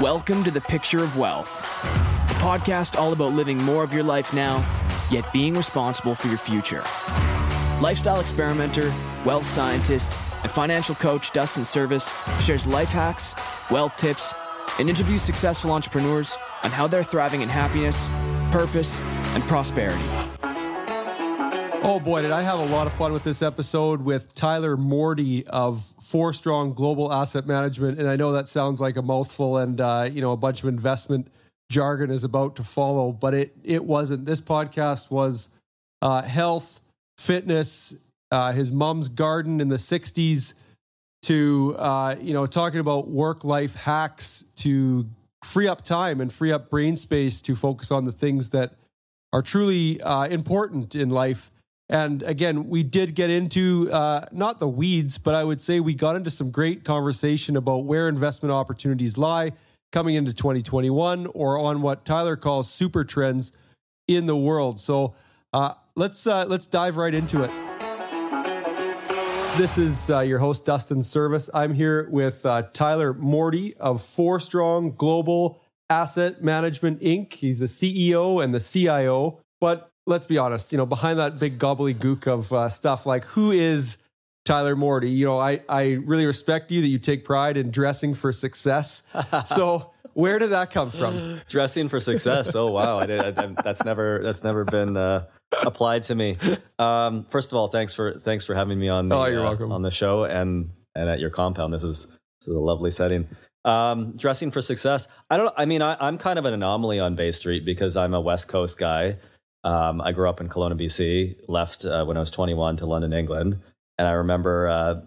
Welcome to The Picture of Wealth, a podcast all about living more of your life now, yet being responsible for your future. Lifestyle experimenter, wealth scientist, and financial coach Dustin Serviss shares life hacks, wealth tips, and interviews successful entrepreneurs on how they're thriving in happiness, purpose, and prosperity. Oh boy, did I have a lot of fun with this episode with Tyler Mordy of Forstrong Global Asset Management. And I know that sounds like a mouthful and, uh, you know, a bunch of investment jargon is about to follow, but it, it wasn't. This podcast was uh, health, fitness, uh, his mom's garden in the 60s to, uh, you know, talking about work life hacks to free up time and free up brain space to focus on the things that are truly uh, important in life and again, we did get into uh, not the weeds, but I would say we got into some great conversation about where investment opportunities lie coming into 2021 or on what Tyler calls super trends in the world. So uh, let's uh, let's dive right into it. This is uh, your host Dustin Serviss. I'm here with uh, Tyler Mordy of Forstrong Global Asset Management Inc. He's the CEO and the CIO. But let's be honest, you know, behind that big gobbledygook of uh, stuff, like who is Tyler Mordy? You know, I, I really respect you that you take pride in dressing for success. so where did that come from? Dressing for success. Oh wow, I did, I, that's never that's never been uh, applied to me. Um, first of all, thanks for thanks for having me on the, oh, you're uh, welcome. on the show and and at your compound. This is this is a lovely setting. Um, dressing for success. I don't. I mean, I, I'm kind of an anomaly on Bay Street because I'm a West Coast guy. Um, I grew up in Kelowna, BC. Left uh, when I was 21 to London, England, and I remember. Uh,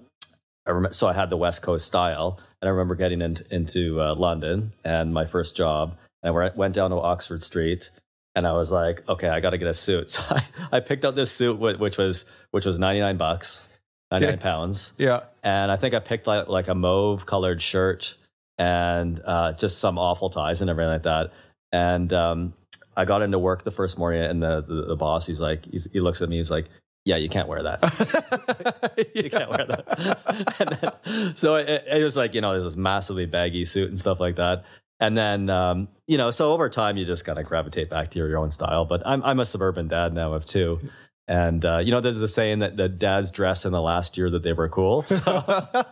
I rem- so I had the West Coast style, and I remember getting into, into uh, London and my first job. And I went down to Oxford Street, and I was like, "Okay, I got to get a suit." So I, I picked up this suit, which was which was 99 bucks, 99 okay. pounds. Yeah. And I think I picked like like a mauve colored shirt and uh, just some awful ties and everything like that. And um, I got into work the first morning, and the the, the boss, he's like, he's, he looks at me, he's like, yeah, you can't wear that. you can't wear that. then, so it, it, was like, you know, there's this massively baggy suit and stuff like that. And then, um, you know, so over time, you just kind of gravitate back to your, your own style. But I'm, I'm a suburban dad now of two. And, uh, you know, there's a saying that the dads dress in the last year that they were cool. So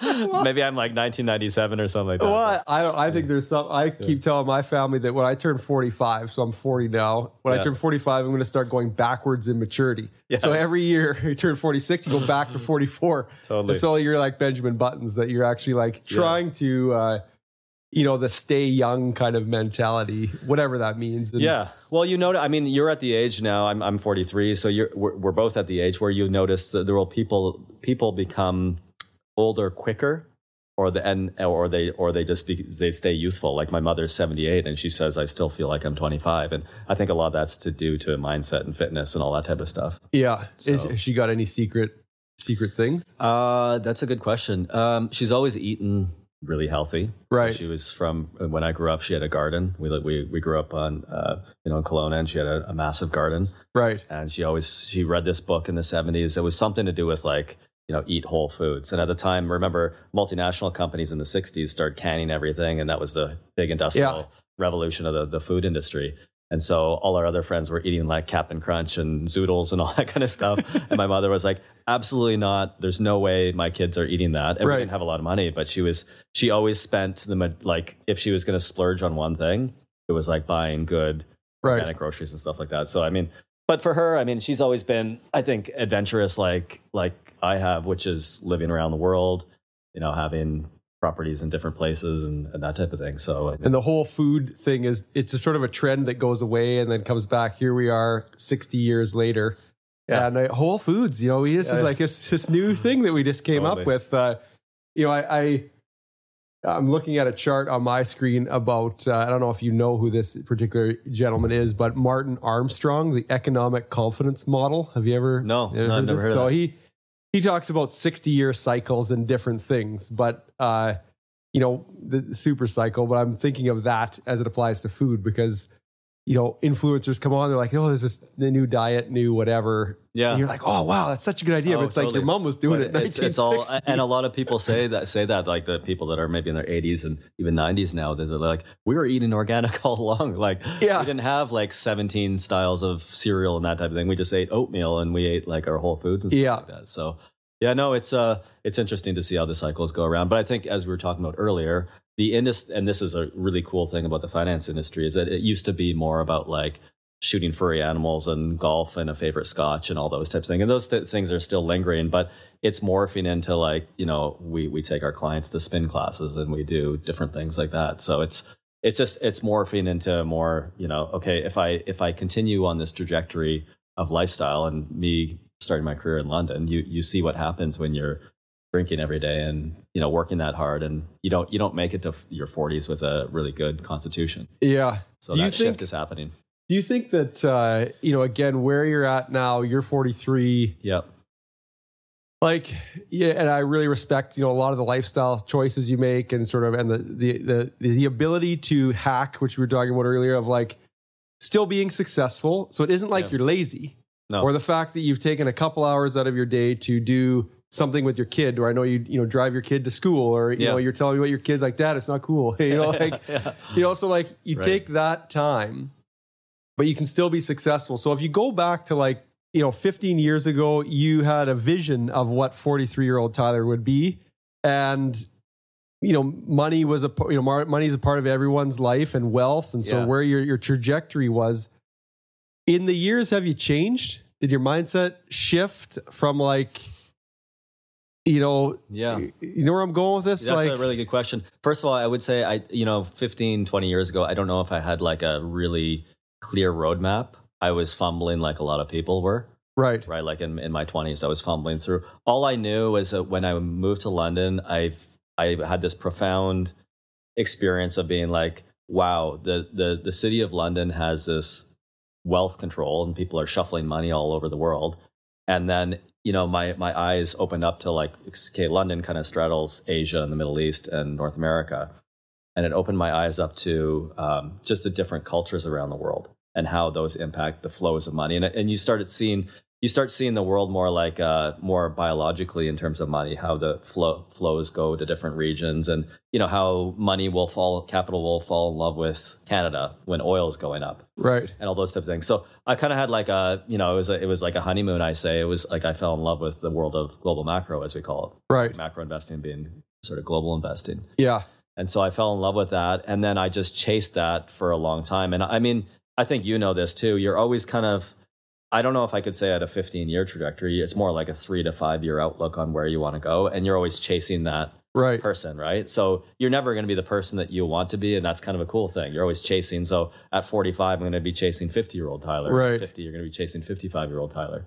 Maybe I'm like 1997 or something like that. Well, I, I think there's some. I keep telling my family that when I turn 45, so I'm 40 now. When yeah. I turn 45, I'm going to start going backwards in maturity. Yeah. So every year you turn 46, you go back to 44. Totally. And so you're like Benjamin Buttons, that you're actually like trying yeah. to. Uh, you know the stay young kind of mentality whatever that means. And yeah. Well you know i mean you're at the age now i'm, I'm 43 so you're we're, we're both at the age where you notice that there will people people become older quicker or the and or they or they just be, they stay youthful. Like my mother's 78 and she says i still feel like i'm 25 and i think a lot of that's to do to a mindset and fitness and all that type of stuff. Yeah. So, Is, has she got any secret secret things? Uh that's a good question. Um she's always eaten really healthy right so she was from when i grew up she had a garden we we, we grew up on uh you know in Kelowna and she had a, a massive garden right and she always she read this book in the 70s it was something to do with like you know, eat whole foods. And at the time, remember, multinational companies in the 60s started canning everything, and that was the big industrial yeah. revolution of the, the food industry. And so all our other friends were eating like Cap'n Crunch and Zoodles and all that kind of stuff. and my mother was like, absolutely not. There's no way my kids are eating that. And right. we didn't have a lot of money, but she was, she always spent the, like, if she was going to splurge on one thing, it was like buying good right. organic groceries and stuff like that. So, I mean, but for her, I mean, she's always been, I think, adventurous like like I have, which is living around the world, you know, having properties in different places and, and that type of thing. So And the whole food thing is it's a sort of a trend that goes away and then comes back. Here we are 60 years later. Yeah. And uh, Whole Foods, you know, this yeah. is like this, this new thing that we just came totally. up with. Uh, you know, I, I I'm looking at a chart on my screen about, uh, I don't know if you know who this particular gentleman is, but Martin Armstrong, the economic confidence model. Have you ever? No, no I've never heard So that. he, he talks about 60 year cycles and different things, but, uh, you know, the super cycle, but I'm thinking of that as it applies to food because, you know, influencers come on, they're like, oh, there's this the new diet, new whatever. Yeah. And you're like, oh wow, that's such a good idea. Oh, but it's like your mom was doing But it. It's, it's all, and a lot of people say that say that like the people that are maybe in their 80s and even 90s now, they're like, we were eating organic all along. Like, Yeah. we didn't have like 17 styles of cereal and that type of thing. We just ate oatmeal and we ate like our whole foods and stuff Yeah. like that. So, yeah, no, it's uh, it's interesting to see how the cycles go around. But I think as we were talking about earlier, the industry, and this is a really cool thing about the finance industry, is that it used to be more about like shooting furry animals and golf and a favorite scotch and all those types of things. And those th- things are still lingering, but it's morphing into like, you know, we, we take our clients to spin classes and we do different things like that. So it's, it's just, it's morphing into more, you know, okay, if I, if I continue on this trajectory of lifestyle and me starting my career in London, you, you see what happens when you're drinking every day and, you know, working that hard and you don't, you don't make it to your forties with a really good constitution. yeah. So Do that think- shift is happening. Do you think that uh, you know again where you're at now? You're 43. Yep. Like yeah, and I really respect you know a lot of the lifestyle choices you make and sort of and the the the, the ability to hack, which we were talking about earlier, of like still being successful. So it isn't like Yeah. you're lazy, No. or the fact that you've taken a couple hours out of your day to do something with your kid, or I know you you know drive your kid to school, or you Yeah. know you're telling me what your kid's like, Dad, it's not cool. You know, like yeah. you know, so like you Right. take that time, but you can still be successful. So if you go back to like, you know, 15 years ago, you had a vision of what 43 year old Tyler would be. And, you know, money was a, you know, money is a part of everyone's life and wealth. And so Yeah. where your, your trajectory was in the years, have you changed? Did your mindset shift from like, you know, Yeah. you know where I'm going with this? That's like, a really good question. First of all, I would say I, you know, 15, 20 years ago, I don't know if I had like a really clear roadmap. I was fumbling like a lot of people were, right. right? Like in, in my 20s, I was fumbling through. All I knew was that when I moved to London, I I had this profound experience of being like, wow, the the the city of London has this wealth control and people are shuffling money all over the world. And then, you know, my my eyes opened up to like, okay, London kind of straddles Asia and the Middle East and North America. And it opened my eyes up to um, just the different cultures around the world and how those impact the flows of money. And, and you started seeing you start seeing the world more like uh, more biologically in terms of money, how the flow, flows go to different regions, and you know how money will fall, capital will fall in love with Canada when oil is going up, Right. and all those types of things. So I kind of had like a, you know, it was a, it was like a honeymoon. I say it was like I fell in love with the world of global macro, as we call it, Right. macro investing being sort of global investing. Yeah. And so I fell in love with that. And then I just chased that for a long time. And I mean, I think you know this too. You're always kind of, I don't know if I could say at a 15 year trajectory, it's more like a three to five year outlook on where you want to go. And you're always chasing that Right. person, right? So you're never going to be the person that you want to be. And that's kind of a cool thing. You're always chasing. So at 45, I'm going to be chasing 50 year old Tyler. Right. At 50, you're going to be chasing 55 year old Tyler.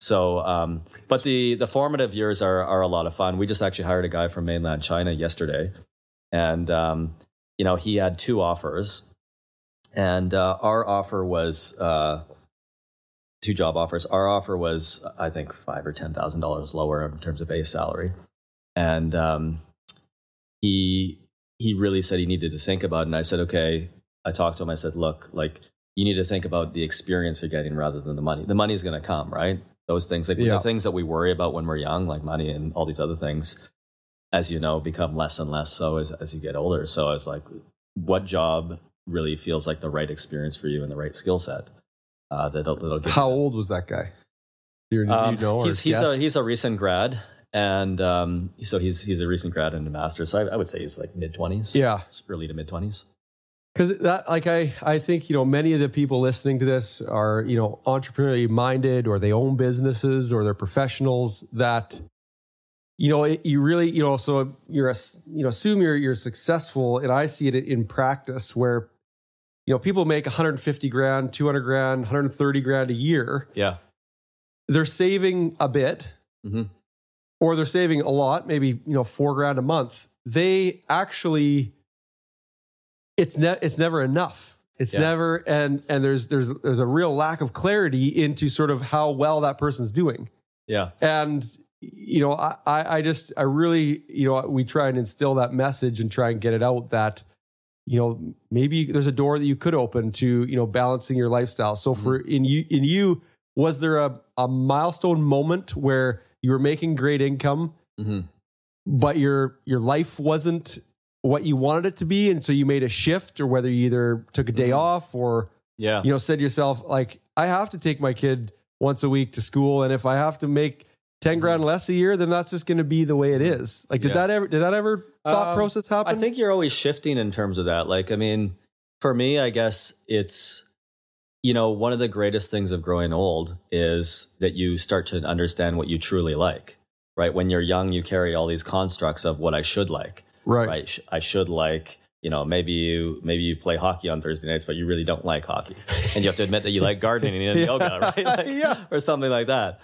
So, um, but the the formative years are are a lot of fun. We just actually hired a guy from mainland China yesterday, and um, you know he had two offers, and uh, our offer was uh, two job offers. Our offer was I think five or ten thousand dollars lower in terms of base salary, and um, he he really said he needed to think about it. And I said, okay. I talked to him. I said, look, like you need to think about the experience you're getting rather than the money. The money is going to come, right? Those things, like Yeah. the things that we worry about when we're young, like money and all these other things, as you know, become less and less so as, as you get older. So I was like, what job really feels like the right experience for you and the right skill set? Uh, that'll, that'll give How that. old was that guy? Do you, Um, you know? he's he's a he's a recent grad, and um, so he's he's a recent grad and a master's. So I, I would say he's like mid twenties, yeah. early to mid twenties. Because that, like, I, I think you know many of the people listening to this are you know entrepreneurially minded, or they own businesses, or they're professionals that, you know, it, you really, you know, so you're a, you know, assume you're you're successful, and I see it in practice where, you know, people make 150 grand, 200 grand, 130 grand a year. Yeah, They're saving a bit, Mhm. or they're saving a lot, maybe you know four grand a month. They actually, it's ne- it's never enough. It's Yeah. never and and there's there's there's a real lack of clarity into sort of how well that person's doing. yeah, And you know, I I I just I really you know we try and instill that message and try and get it out that you know maybe there's a door that you could open to you know balancing your lifestyle so for in you in you was there a, a milestone moment where you were making great income hmm but your your life wasn't what you wanted it to be and so you made a shift or whether you either took a day Mhm. off or Yeah. you know said to yourself like i have to take my kid once a week to school and if i have to make 10 grand less a year then that's just going to be the way it is like did Mm-hmm. Yeah. that ever did that ever thought Um, process happen I think you're always shifting in terms of that. Like, I mean, for me, I guess it's, you know, one of the greatest things of growing old is that you start to understand what you truly like, right? When you're young, you carry all these constructs of what I should like, right, right? I should like, you know, maybe you maybe you play hockey on Thursday nights, but you really don't like hockey, and you have to admit that you like gardening and Yeah. yoga, right? Like, Yeah. or something like that.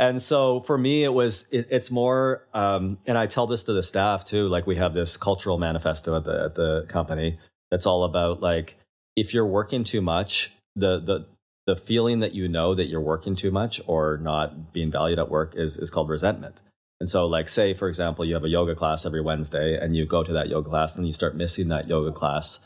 And so for me, it was it, it's more, um, and I tell this to the staff too. Like we have this cultural manifesto at the at the company that's all about like if you're working too much, the the the feeling that you know that you're working too much or not being valued at work is is called resentment. And so, like, say for example, you have a yoga class every Wednesday, and you go to that yoga class, and you start missing that yoga class,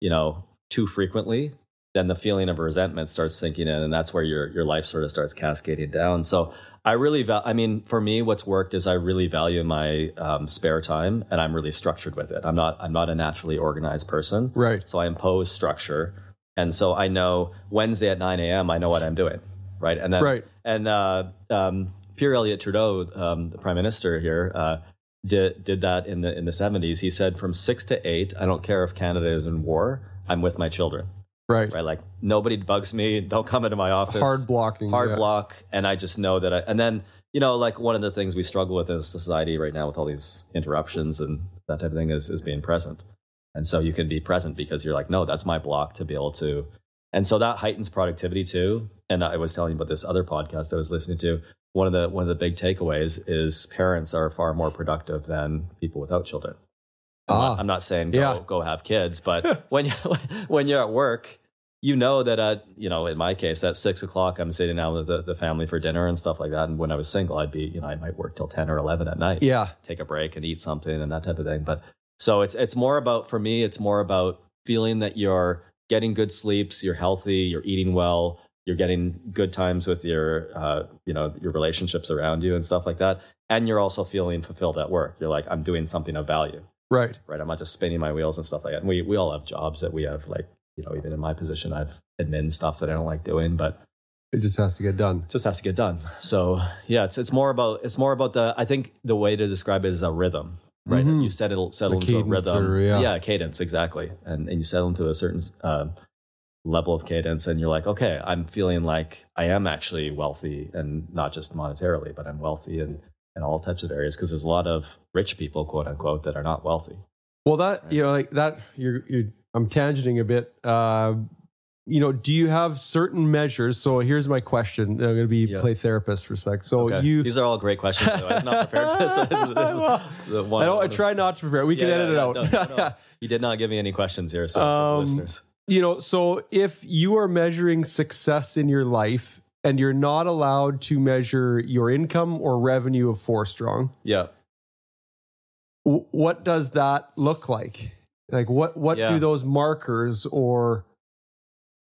you know, too frequently. Then the feeling of resentment starts sinking in, and that's where your your life sort of starts cascading down. So I really, val- I mean, for me, what's worked is I really value my um, spare time, and I'm really structured with it. I'm not, I'm not a naturally organized person, right so I impose structure, and so I know Wednesday at 9 a.m. I know what I'm doing, right? And then, Right. and uh, um, Pierre Elliott Trudeau, um, the prime minister here, uh, did did that in the in the 70s. He said, from six to eight, I don't care if Canada is in war, I'm with my children, right, right? Like nobody bugs me. Don't come into my office hard blocking hard yeah. block and i just know that i and then you know like one of the things we struggle with as a society right now with all these interruptions and that type of thing is, is being present and so you can be present because you're like no that's my block to be able to and so that heightens productivity too and i was telling you about this other podcast i was listening to one of the one of the big takeaways is parents are far more productive than people without children I'm, Ah. not, I'm not saying go, Yeah. go have kids but when you when you're at work you know that at you know in my case at six o'clock i'm sitting down with the, the family for dinner and stuff like that. And when i was single i'd be you know i might work till 10 or 11 at night. Yeah. Take a break and eat something and that type of thing. But so it's it's more about for me it's more about feeling that you're getting good sleeps you're healthy you're eating well you're getting good times with your uh, you know your relationships around you and stuff like that. And you're also feeling fulfilled at work. You're like i'm doing something of value right right? I'm not just spinning my wheels and stuff like that. And we, we all have jobs that we have, like, you know, even in my position, I've admin stuff that I don't like doing, but it just has to get done it just has to get done. So yeah, it's, it's more about, it's more about the, I think the way to describe it is a rhythm, right? Mhm. You settle, settle into a rhythm. or- yeah. cadence, exactly. And, and you settle into a certain uh, level of cadence and you're like, okay, I'm feeling like I am actually wealthy and not just monetarily, but I'm wealthy in, in all types of areas because there's a lot of rich people, quote unquote, that are not wealthy. Well, that you know, like that, you're, you're. I'm tangenting a bit. Uh, you know, do you have certain measures? So here's my question. I'm going to be Yeah. play therapist for a sec. So Okay. you, These are all great questions. By the way. I was not prepared for this. But this, is, this is the one. I don't. I try not to prepare. We can Yeah, edit yeah, it out. No, no, no. You did not give me any questions here, so for the Um, listeners. you know, so if you are measuring success in your life and you're not allowed to measure your income or revenue of Forstrong, Yeah. W- what does that look like? Like what what Yeah. do those markers or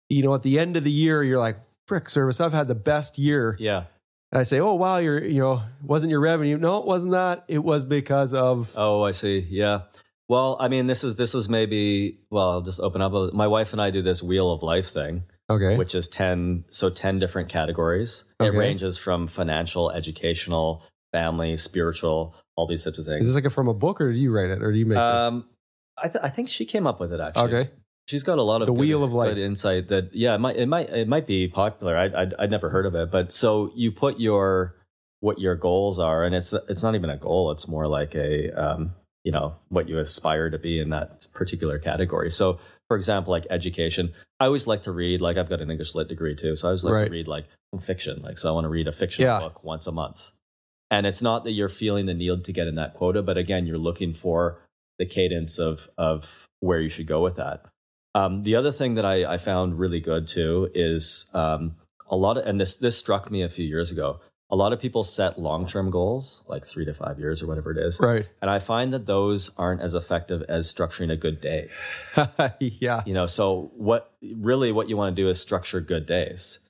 you know at the end of the year you're like frick Serviss I've had the best year Yeah. and I say oh wow you're you know wasn't your revenue no it wasn't that it was because of Oh, I see. Yeah. Well, I mean, this is this is maybe. Well, I'll just open up. a- My wife and I do this wheel of life thing, okay which is ten. So ten different categories. It ranges from financial, educational, family, spiritual, all these types of things. is this like a, from a book or do you write it or do you make Um, I, th- I think she came up with it actually. okay She's got a lot of The good, Wheel of Life. insight. That yeah, it might it might it might be popular. I I I'd never heard of it, but so you put your what your goals are, and it's it's not even a goal. It's more like a um, you know what you aspire to be in that particular category. So for example, like education, I always like to read. Like I've got an English lit degree too, so I always like Right. to read like fiction. Like so, I want to read a fiction Yeah. book once a month. And it's not that you're feeling the need to get in that quota, but again, you're looking for the cadence of of where you should go with that. Um, the other thing that I, I found really good too is um, a lot of, and this this struck me a few years ago. a lot of people set long-term goals, like three to five years or whatever it is. Right. And I find that those aren't as effective as structuring a good day. yeah. You know, so what really what you want to do is structure good days.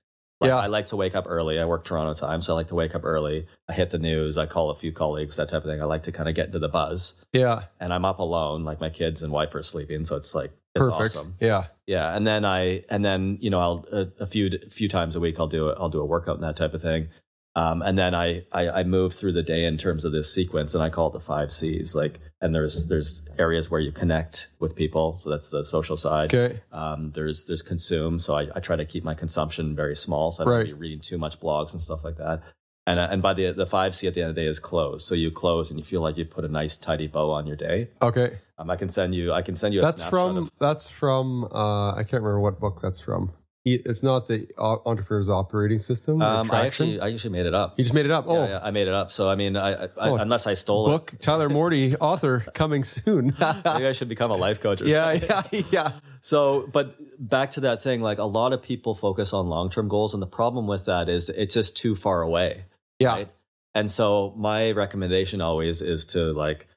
Like, Yeah. I like to wake up early. I work Toronto time, so I like to wake up early. I hit the news. I call a few colleagues, that type of thing. I like to kind of get into the buzz. Yeah. And I'm up alone, like my kids and wife are sleeping, so it's like it's Perfect. awesome. Yeah. Yeah, and then I and then you know I'll a, a few few times a week I'll do a, I'll do a workout and that type of thing, um, and then I, I I move through the day in terms of this sequence, and I call it the five C's. Like, and there's there's areas where you connect with people, so that's the social side. Okay. Um, there's there's consume, so I, I try to keep my consumption very small, so I don't Right. be reading too much blogs and stuff like that. And uh, and by the the five C at the end of the day is close. So you close and you feel like you put a nice tidy bow on your day. Okay. Um, I can send you I can send you a That's snapshot from of that's from uh I can't remember what book that's from. It's not the entrepreneur's operating system. Um, I actually, I actually made it up. you just made it up. Yeah, Oh, yeah, I made it up. So I mean, I, I, Oh. unless I stole it. book Tyler Mordy, author, coming soon. maybe I should become a life coach. Or yeah, something. yeah, yeah. So, but back to that thing, like a lot of people focus on long term goals, and the problem with that is it's just too far away. Yeah. Right? And so my recommendation always is to like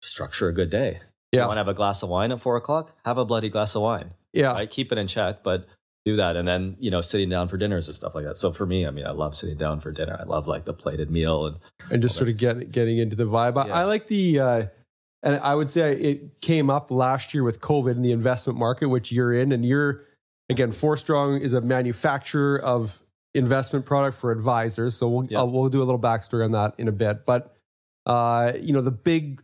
structure a good day. You Yeah. want to have a glass of wine at four o'clock? Have a bloody glass of wine. Yeah. Right? Keep it in check, but do that. And then, you know, sitting down for dinners and stuff like that. So for me, I mean, I love sitting down for dinner. I love like the plated meal and and just sort of get, getting into the vibe. I, Yeah. I like the, uh, and I would say it came up last year with COVID in the investment market, which you're in, and you're again, Forstrong is a manufacturer of investment product for advisors. So we'll Yeah. uh, we'll do a little backstory on that in a bit. But uh, you know, the big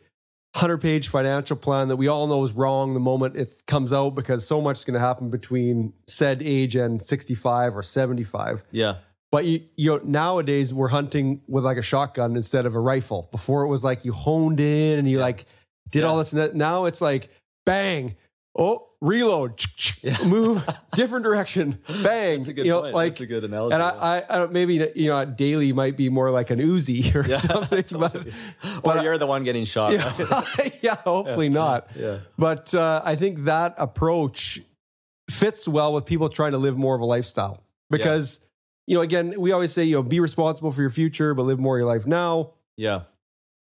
hundred page financial plan that we all know is wrong the moment it comes out because so much is going to happen between said age and 65 or 75 yeah. but you, you know, nowadays we're hunting with like a shotgun instead of a rifle. Before it was like you honed in and you like did Yeah. all this. And that. Now it's like bang, oh, reload, Yeah. move, different direction, bang. That's a good you know, point. Like, That's a good analogy. and I, I, I don't, maybe you know, daily might be more like an Uzi or Yeah, something. but, totally. or but I- you're the one getting shot. yeah, yeah, hopefully not. yeah. But uh, I think that approach fits well with people trying to live more of a lifestyle because, you know, again, we always say, you know, be responsible for your future, but live more of your life now. Yeah.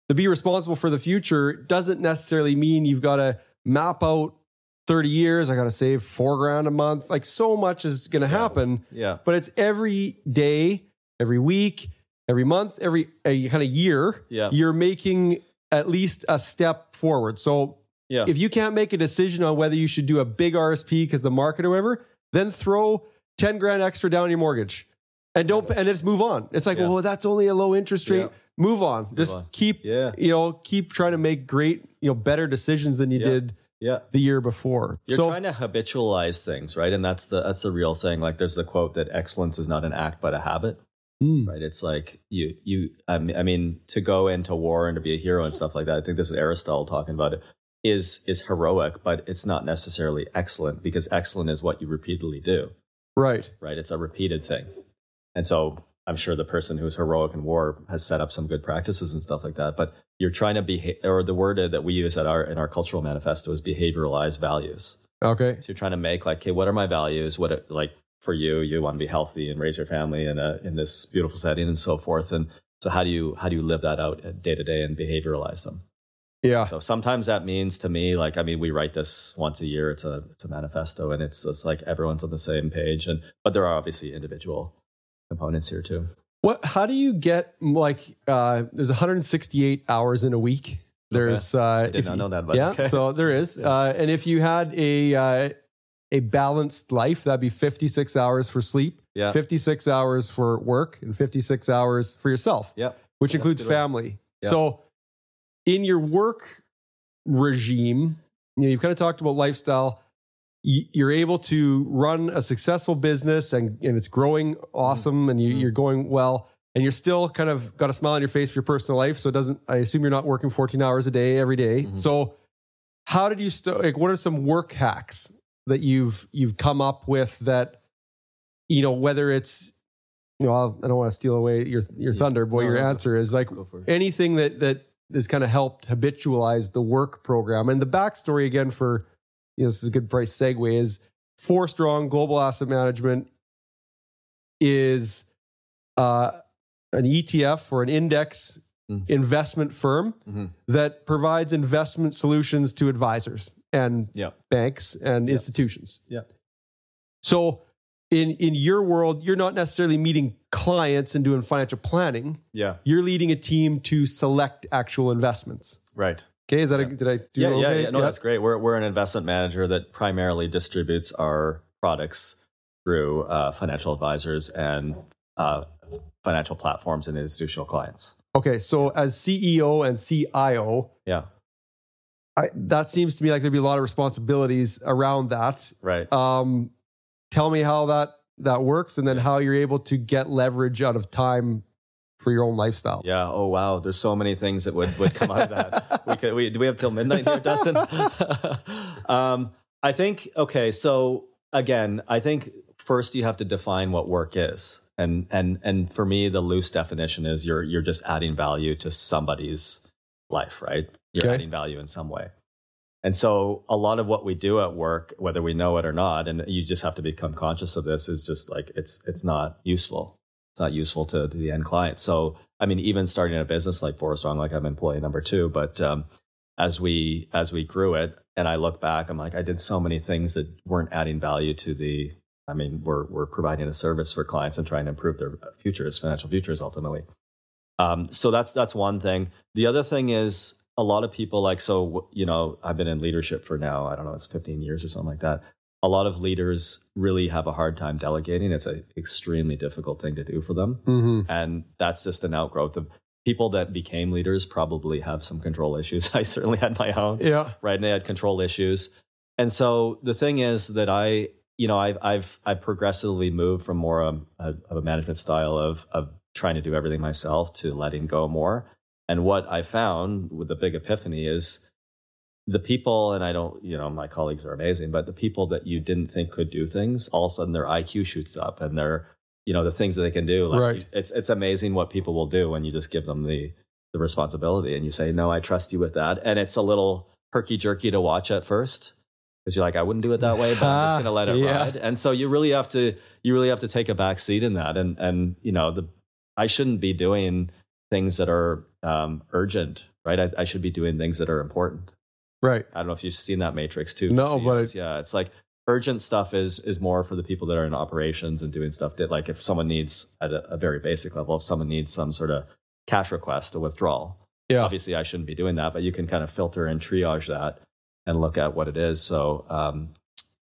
To be responsible for the future doesn't necessarily mean you've got to map out 30 years. I got to save four grand a month. Like so much is Yeah. happen, Yeah. but it's every day, every week, every month, every uh, kind of year. Yeah. You're making at least a step forward. So Yeah. if you can't make a decision on whether you should do a big RSP because the market or whatever, then throw 10 grand extra down your mortgage and don't, and just move on. It's like, Yeah. well, that's only a low interest rate. Yeah. Move on. Just on. keep, Yeah. you know, keep trying to make great, you know, better decisions than you Yeah. did Yeah. the year before. You're so, trying to habitualize things, right? And that's the that's the real thing. Like there's the quote that excellence is not an act but a habit, Mm. right? It's like you you I mean, I mean to go into war and to be a hero and stuff like that. I think this is Aristotle talking about it. Is is heroic, but it's not necessarily excellent because excellent is what you repeatedly do, right. right? It's a repeated thing, and so I'm sure the person who's heroic in war has set up some good practices and stuff like that. But you're trying to be, or the word that we use at our in our cultural manifesto is behavioralize values. Okay. So you're trying to make like, okay, what are my values? What it- like for you, you want to be healthy and raise your family in a in this beautiful setting and so forth. And so how do you how do you live that out day to day and behavioralize them? Yeah. So sometimes that means to me, like I mean, we write this once a year. It's a it's a manifesto, and it's just like everyone's on the same page. And but there are obviously individual components here too. What, how do you get like, uh, there's 168 hours in a week. There's, uh, I did not you- know that, but yeah, okay. so there is. Yeah. Uh, and if you had a uh, a balanced life, that'd be 56 hours for sleep, yeah, 56 hours for work, and 56 hours for yourself, yeah, which That's includes family. Yeah. So in your work regime, you know, you've kind of talked about lifestyle. You're able to run a successful business and, and it's growing awesome and you, Mhm. you're going well and you're still kind of got a smile on your face for your personal life. So it doesn't, I assume you're not working 14 hours a day every day. Mhm. So how did you st- like, what are some work hacks that you've, you've come up with that, you know, whether it's, you know, I'll, I don't want to steal away your, your Yeah. thunder, boy, No, your no, answer is like, Go for it. anything that that has kind of helped habitualize the work program. And the backstory again for you know this is a good price segue is Forstrong global asset management is uh an ETF or an index Mhm. investment firm Mhm. that provides investment solutions to advisors and Yeah. banks and institutions. Yeah. So in in your world, you're not necessarily meeting clients and doing financial planning. Yeah. You're leading a team to select actual investments. Right. Okay, is that a, did I do yeah, yeah, okay? yeah. No, that's great. We're we're an investment manager that primarily distributes our products through uh, financial advisors and uh, financial platforms and institutional clients. okay. So as CEO and CIO, Yeah. I, that seems to me like there'd be a lot of responsibilities around that. Right. Um, tell me how that that works, and then how you're able to get leverage out of time for your own lifestyle. Yeah. Oh wow. There's so many things that would, would come out of that. We could. We, do we have till midnight here, Dustin? um, I think. Okay. So again, I think first you have to define what work is, and and and for me, the loose definition is you're you're just adding value to somebody's life, right? You're Okay. adding value in some way. And so a lot of what we do at work, whether we know it or not, and you just have to become conscious of this, is just like it's it's not useful. It's not useful to, to the end client. So I mean, even starting a business like Forstrong, like I'm employee number two, but um, as we as we grew it, and I look back, I'm like, I did so many things that weren't adding value to the. I mean, we're we're providing a service for clients and trying to improve their futures, financial futures, ultimately. Um, so that's that's one thing. The other thing is a lot of people like so you know I've been in leadership for now I don't know it's 15 years or something like that. A lot of leaders really have a hard time delegating. It's an extremely difficult thing to do for them, Mm-hmm. and that's just an outgrowth of people that became leaders. Probably have some control issues. I certainly had my own Yeah. right? And they had control issues. And so the thing is that I, you know, I've I've I've progressively moved from more um, a, of a management style of of trying to do everything myself to letting go more. And what I found with the big epiphany is the people, and I don't, you know, my colleagues are amazing, but the people that you didn't think could do things, all of a sudden their IQ shoots up and they're, you know, the things that they can do. Like Right. it's it's amazing what people will do when you just give them the the responsibility and you say, no, I trust you with that. And it's a little herky jerky to watch at first because you're like, I wouldn't do it that way, but I'm just going to let it Yeah. ride. And so you really have to, you really have to take a back seat in that. And, and, you know, the, I shouldn't be doing things that are um, urgent, right? I, I should be doing things that are important. Right. I don't know if you've seen that matrix too. No, but CEOs. yeah, it's like urgent stuff is is more for the people that are in operations and doing stuff that like if someone needs at a, a very basic level, if someone needs some sort of cash request, a withdrawal, Yeah. obviously I shouldn't be doing that, but you can kind of filter and triage that and look at what it is. So, um,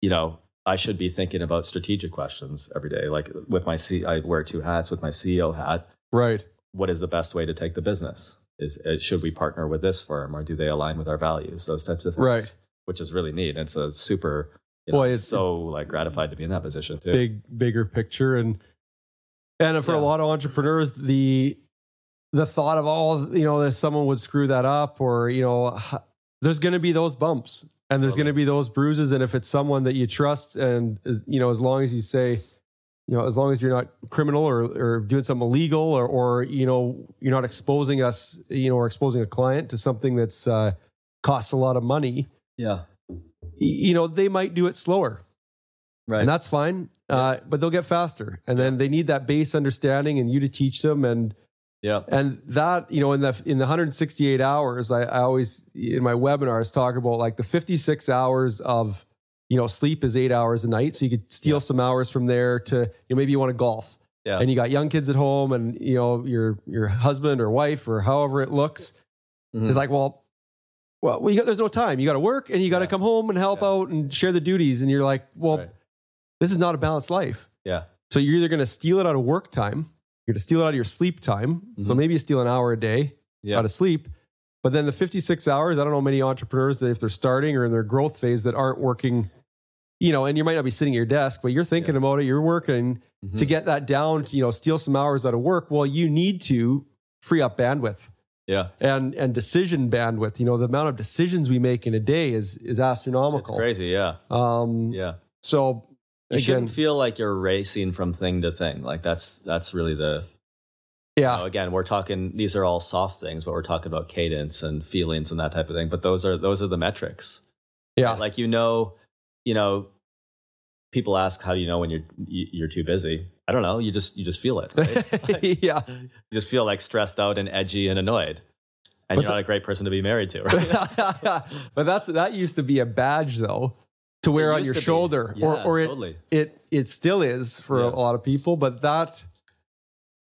you know, I should be thinking about strategic questions every day. Like with my C, I wear two hats. With my CEO hat, Right. what is the best way to take the business? Is uh, should we partner with this firm or do they align with our values? Those types of things, Right. Which is really neat. It's a super. You know, Boy, it's- so like gratified to be in that position too. Big bigger picture and and for a lot of entrepreneurs the the thought of oh you know that someone would screw that up or you know there's going to be those bumps and there's Totally. going to be those bruises and if it's someone that you trust and you know as long as you say you know as long as you're not criminal or, or doing something illegal or or you know you're not exposing us you know or exposing a client to something that's uh costs a lot of money Yeah. you know they might do it slower Right. and that's fine. Uh, but they'll get faster, and then they need that base understanding, and you to teach them, and yeah. and that you know in the in the 168 hours, I, I always in my webinars talk about like the 56 hours of you know sleep is eight hours a night, so you could steal Yeah. some hours from there to you know maybe you want to golf, Yeah. and you got young kids at home, and you know your your husband or wife or however it looks Mhm. is like well. Well, we got, there's no time. You got to work, and you got to Yeah. come home and help out and share the duties. And you're like, well, Right. this is not a balanced life. Yeah. So you're either going to steal it out of work time, you're going to steal it out of your sleep time. So Mhm. maybe you steal an hour a day Yeah. out of sleep. But then the 56 hours, I don't know many entrepreneurs that if they're starting or in their growth phase that aren't working, you know, and you might not be sitting at your desk, but you're thinking Yeah. about it, you're working Mhm. to get that down to, you know, steal some hours out of work. Well, you need to free up bandwidth Yeah. and and decision bandwidth. You know, the amount of decisions we make in a day is is astronomical. It's crazy. Yeah. Um Yeah. so You again, shouldn't feel like you're racing from thing to thing. Like that's that's really the yeah. you know, again, we're talking these are all soft things, but we're talking about cadence and feelings and that type of thing. But those are those are the metrics. yeah. Like you know, you know, people ask, how do you know when you're you're too busy? I don't know. You just you just feel it. Right? yeah. you just feel like stressed out and edgy and annoyed, and But you're not a great person to be married to. Right? but that's that used to be a badge though to wear on your shoulder Yeah, or or it, totally. it it still is for Yeah. a lot of people but that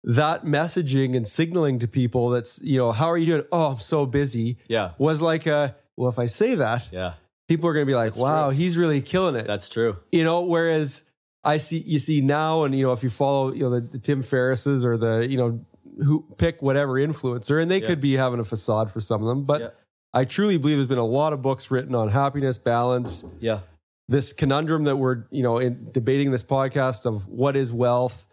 that messaging and signaling to people that's you know how are you doing oh i'm so busy Yeah, was like a well if i say that yeah, people are going to be like That's wow true. he's really killing it that's true. you know whereas i see you see now and you know if you follow you know the, the tim ferrisses or the you know who pick whatever influencer and they Yeah. could be having a facade for some of them but Yeah. i truly believe there's been a lot of books written on happiness balance Yeah, this conundrum that we're you know in debating this podcast of what is wealth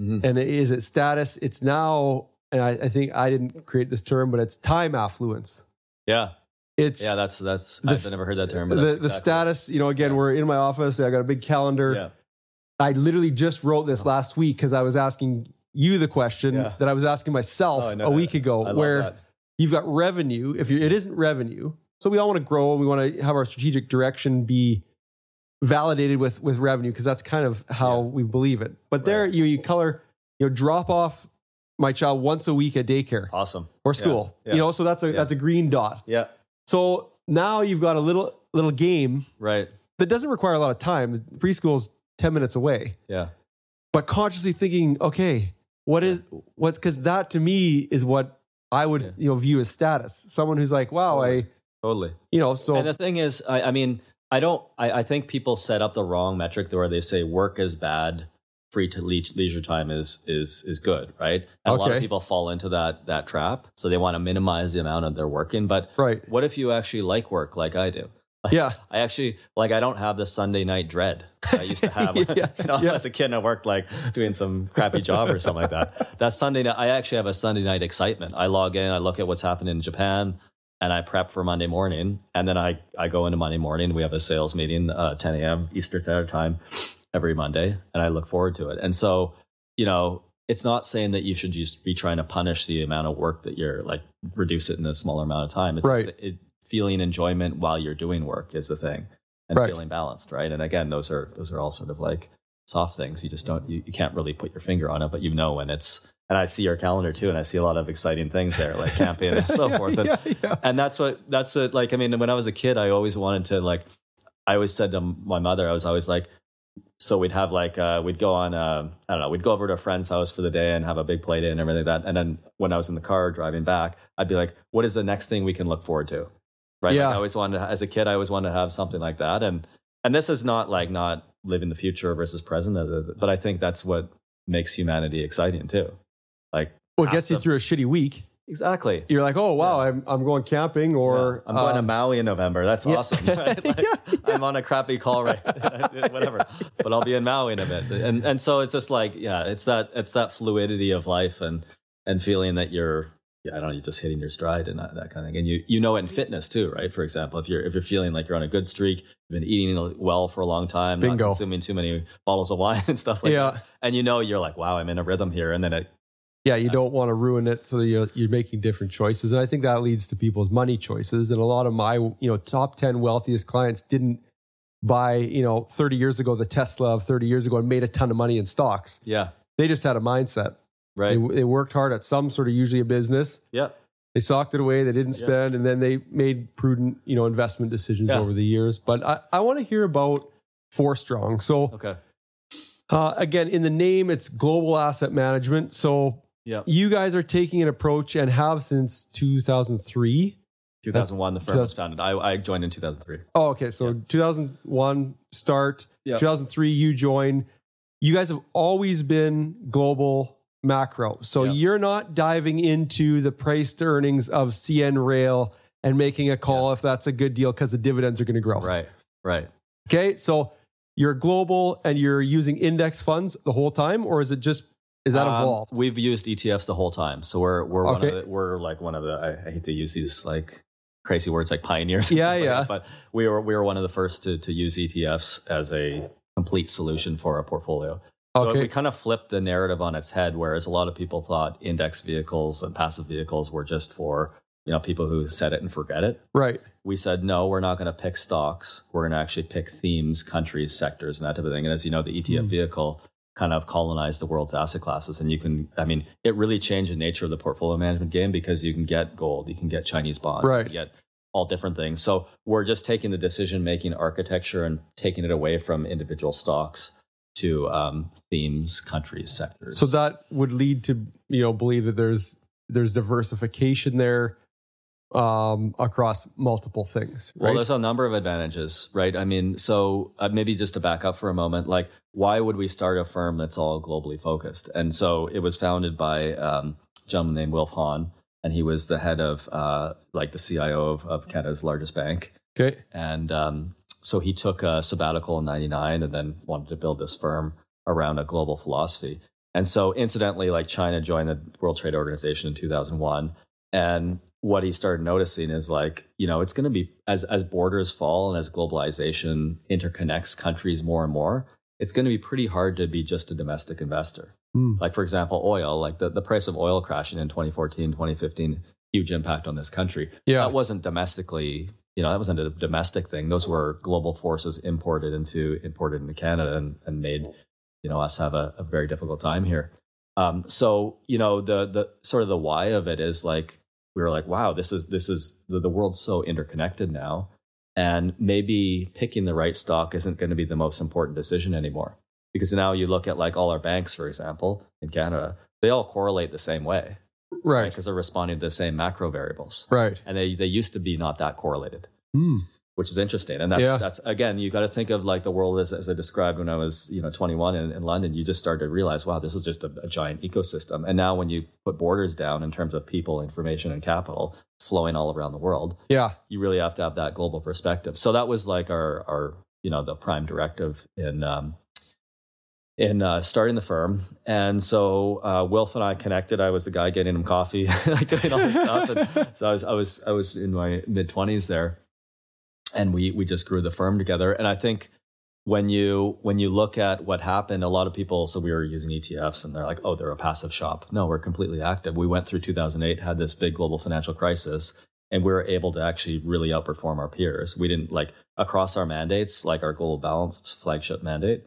Mhm. and is it status it's now and I, I think i didn't create this term but it's time affluence yeah, it's yeah. That's that's. The I've never heard that term, but the, that's the status you know again Yeah. we're in my office i got a big calendar. Yeah, I literally just wrote this uh-huh. last week because I was asking you the question Yeah. that I was asking myself Oh, a week ago, I where you've got revenue. If it isn't revenue, so we all want to grow and we want to have our strategic direction be validated with with revenue because that's kind of how Yeah. we believe it. But there, you you color, you know, drop off my child once a week at daycare Awesome. or school. Yeah. You know, so that's a that's a green dot. Yeah. So now you've got a little little game Right. that doesn't require a lot of time. The preschool's ten minutes away Yeah. but consciously thinking, okay, what is what's because that to me is what I would Yeah. you know view as status. Someone who's like, wow, I Totally. you know, so and the thing is, I, I mean, I don't. I, I think people set up the wrong metric where they say work is bad, free to le- leisure time is is is good, right? And a lot of people fall into that that trap, so they want to minimize the amount of their working. But right, what if you actually like work like I do? yeah, I actually like. I don't have the Sunday night dread I used to have. Yeah, you know, yeah. as a kid, and I worked like doing some crappy job or something like that. That Sunday night, I actually have a Sunday night excitement. I log in, I look at what's happening in Japan, and I prep for Monday morning. And then I I go into Monday morning. We have a sales meeting, uh, 10 a.m. Eastern Standard Time, every Monday, and I look forward to it. And so, you know. It's not saying that you should just be trying to punish the amount of work that you're like reduce it in a smaller amount of time. It's Right. just, it, feeling enjoyment while you're doing work is the thing and Right. feeling balanced right and again those are those are all sort of like soft things you just don't you, you can't really put your finger on it but you know when it's and i see your calendar too and i see a lot of exciting things there like camping and so forth and, yeah, yeah. and that's what that's what like i mean when i was a kid i always wanted to like i always said to my mother i was always like so we'd have like uh, we'd go on uh, I don't know we'd go over to a friend's house for the day and have a big play day and everything like that and then when I was in the car driving back I'd be like what is the next thing we can look forward to right Yeah. like I always wanted to, as a kid I always wanted to have something like that and and this is not like not living the future versus present uh, but I think that's what makes humanity exciting too like what gets you through a shitty week? Exactly You're like, oh wow, I'm I'm going camping or yeah. I'm going to um, Maui in November. That's yeah. awesome. Like, Yeah, I'm on a crappy call right, whatever. But I'll be in Maui in a bit, and and so it's just like yeah, it's that it's that fluidity of life and and feeling that you're yeah, I don't know, you're just hitting your stride and that, that kind of thing. And you you know it in fitness too, right? For example, if you're if you're feeling like you're on a good streak, you've been eating well for a long time, Bingo. not consuming too many bottles of wine and stuff like Yeah. that, and you know you're like wow, I'm in a rhythm here, and then it yeah, you don't want to ruin it so that you're, you're making different choices. And I think that leads to people's money choices. And a lot of my, you know, top 10 wealthiest clients didn't buy, you know, 30 years ago, the Tesla of 30 years ago and made a ton of money in stocks. yeah They just had a mindset. right They, they worked hard at some sort of usually a business. yeah They socked it away. They didn't Yeah. spend, and then they made prudent, you know, investment decisions Yeah. over the years. But I, I want to hear about Forstrong. So okay uh, again, in the name, it's global asset management. So yeah you guys are taking an approach and have since 2003. 2001 the firm was founded. I, I joined in 2003. Oh, okay. So 2001 start, Yeah. 2003 you join. You guys have always been global macro. So Yeah. you're not diving into the price to earnings of CN Rail and making a call Yes. if that's a good deal because the dividends are going to grow. Right right. Okay. So you're global and you're using index funds the whole time, or is it just, is that Um, evolved? We've used ETFs the whole time, so we're we're one of the, we're like one of the I, I hate to use these like crazy words like pioneers. and Yeah, like yeah. that, but we were we were one of the first to to use ETFs as a complete solution for a portfolio. So Okay. we kind of flipped the narrative on its head, whereas a lot of people thought index vehicles and passive vehicles were just for you know people who set it and forget it. Right. We said no, we're not going to pick stocks. We're going to actually pick themes, countries, sectors, and that type of thing. And as you know, the ETF Mm. vehicle kind of colonize the world's asset classes, and you can, I mean, it really changed the nature of the portfolio management game because you can get gold, you can get Chinese bonds, you Right. can get all different things. So we're just taking the decision making architecture and taking it away from individual stocks to um, themes, countries, sectors. So that would lead to you know believe that there's there's diversification there um, across multiple things. Right. Well, there's a number of advantages, right? I mean, so uh, maybe just to back up for a moment, like why would we start a firm that's all globally focused? And so it was founded by um, a gentleman named Wilf Hahn, and he was the head of uh, like the CIO of, of Canada's largest bank. okay. And um, so he took a sabbatical in 99 and then wanted to build this firm around a global philosophy. And so, incidentally, like China joined the World Trade Organization in 2001. And what he started noticing is like, you know, it's going to be as, as borders fall and as globalization interconnects countries more and more, it's going to be pretty hard to be just a domestic investor. Hmm. Like, for example, oil, like the, the price of oil crashing in 2014, 2015, huge impact on this country Yeah. that wasn't domestically you know that wasn't a domestic thing those were global forces imported into imported into canada and, and made you know us have a, a very difficult time here um, so you know the the sort of the why of it is like we were like wow this is this is the, the world's so interconnected now and maybe picking the right stock isn't going to be the most important decision anymore because now you look at like all our banks for example in canada they all correlate the same way Right. because they're responding to the same macro variables Right. and they, they used to be not that correlated Hmm. Which is interesting. And that's Yeah. that's again you got to think of like the world as, as i described when i was you know 21 in, in london you just started to realize wow this is just a, a giant ecosystem. And now when you put borders down in terms of people information and capital flowing all around the world Yeah. you really have to have that global perspective. So that was like our our you know the prime directive in um in uh, starting the firm. And so uh, wilf and i connected. I was the guy getting him coffee like doing all this stuff. And so i was i was i was in my mid-20s there and we we just grew the firm together and i think when you when you look at what happened a lot of people so we were using etfs and they're like oh they're a passive shop no we're completely active we went through 2008 had this big global financial crisis and we were able to actually really outperform our peers we didn't like across our mandates like our global balanced flagship mandate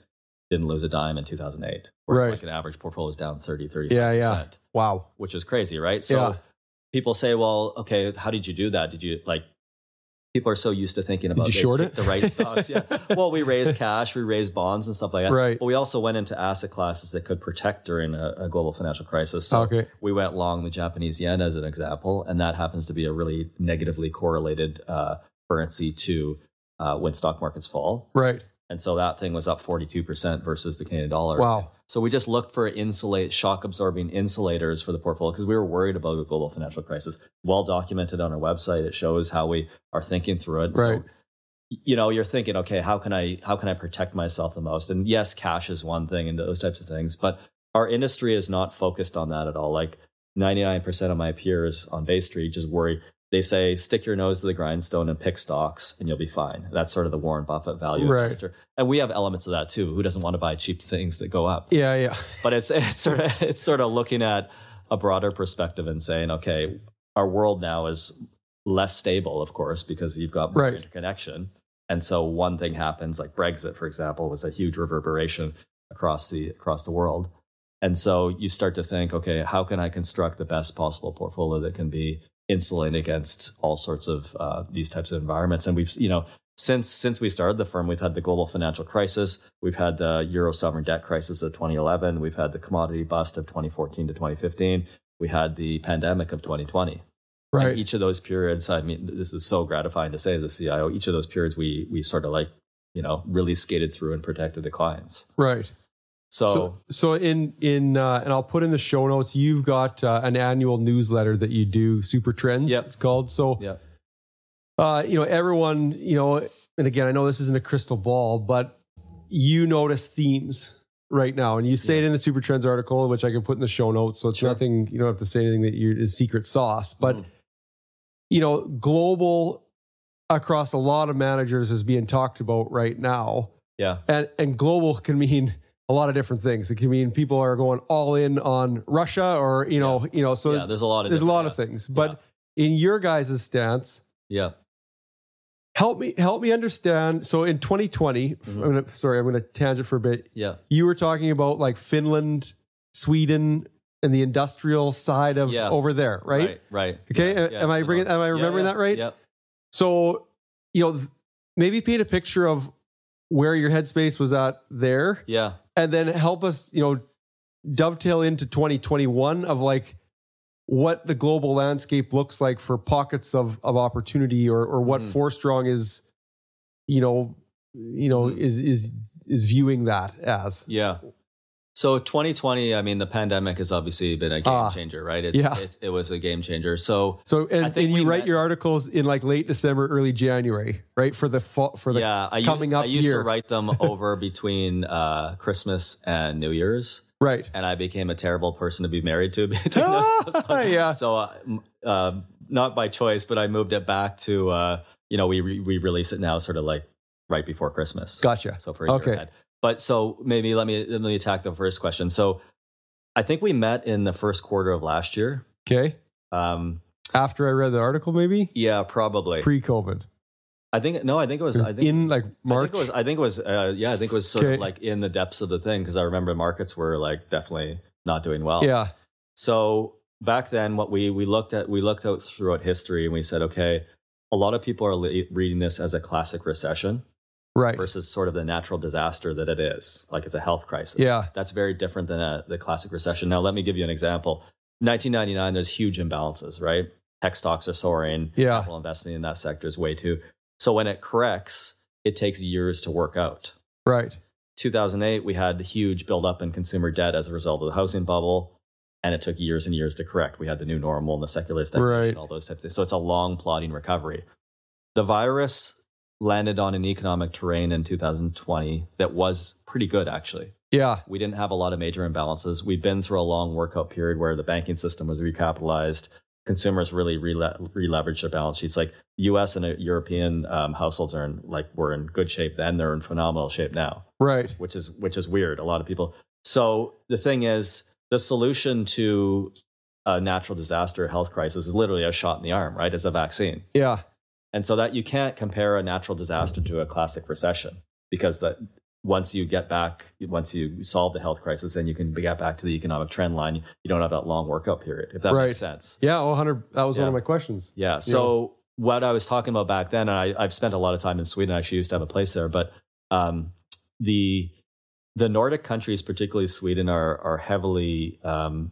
didn't lose a dime in 2008 whereas Right. like an average portfolio is down 30 35 Yeah. Yeah. Wow. which is crazy, right? So Yeah. people say, well, okay, how did you do that? Did you like? People are so used to thinking about you they short it? the right stocks. Yeah. Well, we raised cash, we raised bonds and stuff like that. Right. But we also went into asset classes that could protect during a, a global financial crisis. So Okay. we went long the Japanese yen as an example, and that happens to be a really negatively correlated uh, currency to uh, when stock markets fall. Right. And so that thing was up 42% versus the Canadian dollar. Wow. So we just looked for insulate shock absorbing insulators for the portfolio because we were worried about a global financial crisis. Well documented on our website. It shows how we are thinking through it. Right. So, you know, you're thinking, okay, how can I how can I protect myself the most? And yes, cash is one thing and those types of things, but our industry is not focused on that at all. Like 99% of my peers on Bay Street just worry. They say, stick your nose to the grindstone and pick stocks and you'll be fine. That's sort of the Warren Buffett value Right. investor. And we have elements of that too. Who doesn't want to buy cheap things that go up? Yeah. Yeah. but it's it's sort of it's sort of looking at a broader perspective and saying, okay, our world now is less stable, of course, because you've got more Right. interconnection. And so one thing happens, like Brexit, for example, was a huge reverberation across the across the world. And so you start to think, okay, how can I construct the best possible portfolio that can be insulated against all sorts of uh, these types of environments? And we've, you know, since since we started the firm, we've had the global financial crisis, we've had the euro sovereign debt crisis of 2011, we've had the commodity bust of 2014 to 2015, we had the pandemic of 2020. And Right. each of those periods, I mean, this is so gratifying to say as a CIO. Each of those periods, we we sort of like, you know, really skated through and protected the clients. Right. So, So, so in in uh, and I'll put in the show notes. You've got uh, an annual newsletter that you do, Super Trends. Yep. It's called. So, yeah, uh, you know, everyone, you know, and again, I know this isn't a crystal ball, but you notice themes right now, and you say it in the Super Trends article, which I can put in the show notes. So it's Sure. nothing. You don't have to say anything that you is secret sauce, but Mhm. you know, global across a lot of managers is being talked about right now yeah, and and global can mean a lot of different things. It can mean people are going all in on Russia, or you know, you know. So yeah. There's a lot of there's a lot yeah. of things, but in your guys' stance, Yeah. help me help me understand. So in 2020, Mhm. I'm gonna, sorry, I'm going to tangent for a bit. Yeah. You were talking about like Finland, Sweden, and the industrial side of Yeah. over there, right? Right. right. Okay, Yeah, yeah, am I bringing? Am I remembering yeah, that right? Yep. So, you know, th- maybe paint a picture of where your headspace was at there, Yeah. And then help us, you know, dovetail into 2021 of like what the global landscape looks like for pockets of of opportunity, or or what Mhm. Forstrong is, you know, you know, Mhm. is is is viewing that as. Yeah. So 2020, I mean, the pandemic has obviously been a game Ah, changer, right? It's, yeah. it's, it was a game changer. So So, and, I think and you write met- your articles in like late December, early January, right? For the fall, for the yeah, I, coming used, up I used year. to write them over between uh, Christmas and New Year's. right. and I became a terrible person to be married to. between those- those- Yeah. So, uh, uh, not by choice, but I moved it back to, uh, you know, we re- we release it now, sort of like right before Christmas. Gotcha. So for a Okay. ahead. But so maybe let me let me attack the first question. So, I think we met in the first quarter of last year. Okay. Um, After I read the article, maybe yeah, probably. pre-COVID. I think no, I think it was. It was I think in like March. I think it was. I think it was. Uh, yeah, I think it was sort Okay. of like in the depths of the thing because I remember markets were like definitely not doing well. yeah. So back then, what we we looked at we looked out throughout history and we said, okay, a lot of people are le- reading this as a classic recession Right. versus sort of the natural disaster that it is, like it's a health crisis. Yeah. that's very different than a, the classic recession. Now, let me give you an example. 1999, there's huge imbalances, right? Tech stocks are soaring. Yeah. Capital investment in that sector is way too. So when it corrects, it takes years to work out. Right. 2008, we had huge buildup in consumer debt as a result of the housing bubble, and it took years and years to correct. We had the new normal and the secular stagnation, Right. all those types of things. So it's a long, plodding recovery. The virus landed on an economic terrain in 2020 that was pretty good, actually. Yeah. We didn't have a lot of major imbalances. We've been through a long workout period where the banking system was recapitalized. Consumers really re leveraged their balance sheets. Like U.S. and uh, European um, households are in like were in good shape then. They're in phenomenal shape now Right. which is which is weird. A lot of people. So the thing is, the solution to a natural disaster, health crisis, is literally a shot in the arm, right? As a vaccine, Yeah. And so that you can't compare a natural disaster to a classic recession because that once you get back, once you solve the health crisis, then you can get back to the economic trend line. You don't have that long workout period, if that Right. makes sense. Yeah. Oh, 100. That was one of my questions. Yeah. So what I was talking about back then, and I, I've spent a lot of time in Sweden. I actually used to have a place there, but um, the the Nordic countries, particularly Sweden, are are heavily um,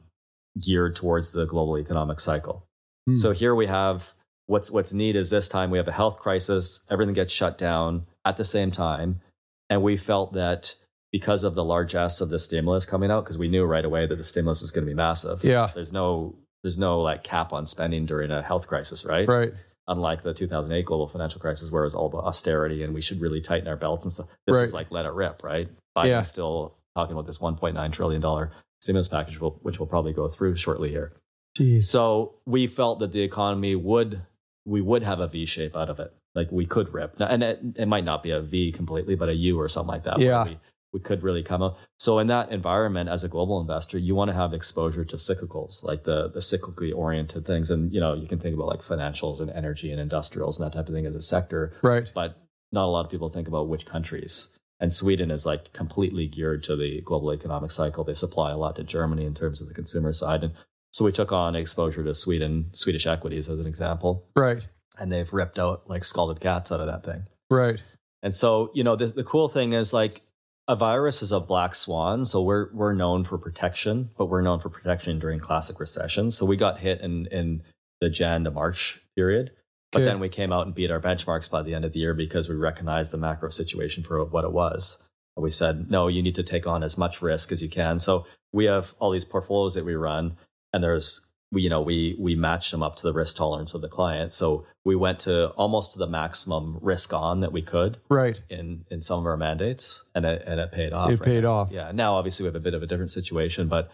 geared towards the global economic cycle. Hmm. So here we have what's what's neat is this time we have a health crisis. Everything gets shut down at the same time, and we felt that because of the largesse of the stimulus coming out, because we knew right away that the stimulus was going to be massive. Yeah. There's no there's no like cap on spending during a health crisis, right? Right. Unlike the 2008 global financial crisis, where it was all about austerity and we should really tighten our belts and stuff. This is like let it rip, right? Biden's Yeah. still talking about this 1.9 trillion dollar stimulus package, which will probably go through shortly here. Jeez. So we felt that the economy would we would have a V shape out of it. Like we could rip, and it, it might not be a V completely, but a U or something like that. Yeah. we, we could really come up. So in that environment, as a global investor, you want to have exposure to cyclicals, like the the cyclically oriented things, and you know you can think about like financials and energy and industrials and that type of thing as a sector Right. but not a lot of people think about which countries. And Sweden is like completely geared to the global economic cycle. They supply a lot to Germany in terms of the consumer side. And so we took on exposure to Sweden, Swedish equities as an example, Right. and they've ripped out like scalded cats out of that thing. Right. And so, you know, the, the cool thing is like a virus is a black swan. So we're, we're known for protection, but we're known for protection during classic recessions. So we got hit in, in the Jan to March period. But Okay. then we came out and beat our benchmarks by the end of the year because we recognized the macro situation for what it was. And we said, no, you need to take on as much risk as you can. So we have all these portfolios that we run, and there's we, you know, we we match them up to the risk tolerance of the client. So we went to almost to the maximum risk on that we could Right. in in some of our mandates, and it and it paid off. It right paid now. off. Yeah. Now, obviously, we have a bit of a different situation, but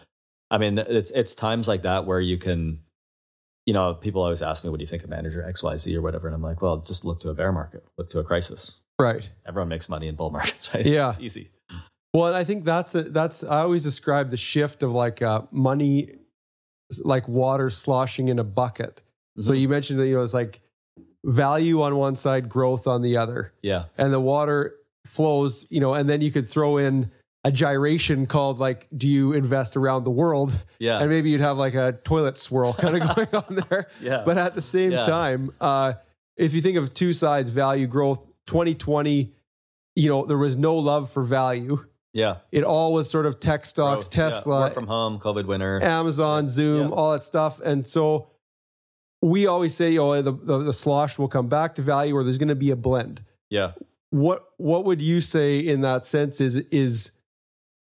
I mean, it's it's times like that where you can, you know, people always ask me, "What do you think of manager X, Y, Z, or whatever?" And I'm like, "Well, just look to a bear market, look to a crisis. Right. Everyone makes money in bull markets, right? It's Yeah. easy. Well, I think that's a, that's I always describe the shift of like uh, money, like water sloshing in a bucket. So Mhm. you mentioned that you know it's like value on one side, growth on the other, Yeah. and the water flows. You know, and then you could throw in a gyration called like, do you invest around the world? Yeah. And maybe you'd have like a toilet swirl kind of going on there. yeah. But at the same Yeah. time, uh, if you think of two sides, value, growth, 2020, you know, there was no love for value. Yeah. It all was sort of tech stocks, Growth, yeah. Tesla, Work from home, COVID winner. Amazon, Zoom, Yeah. all that stuff. And so we always say, oh, the, the, the slosh will come back to value or there's going to be a blend. Yeah. What what would you say in that sense is is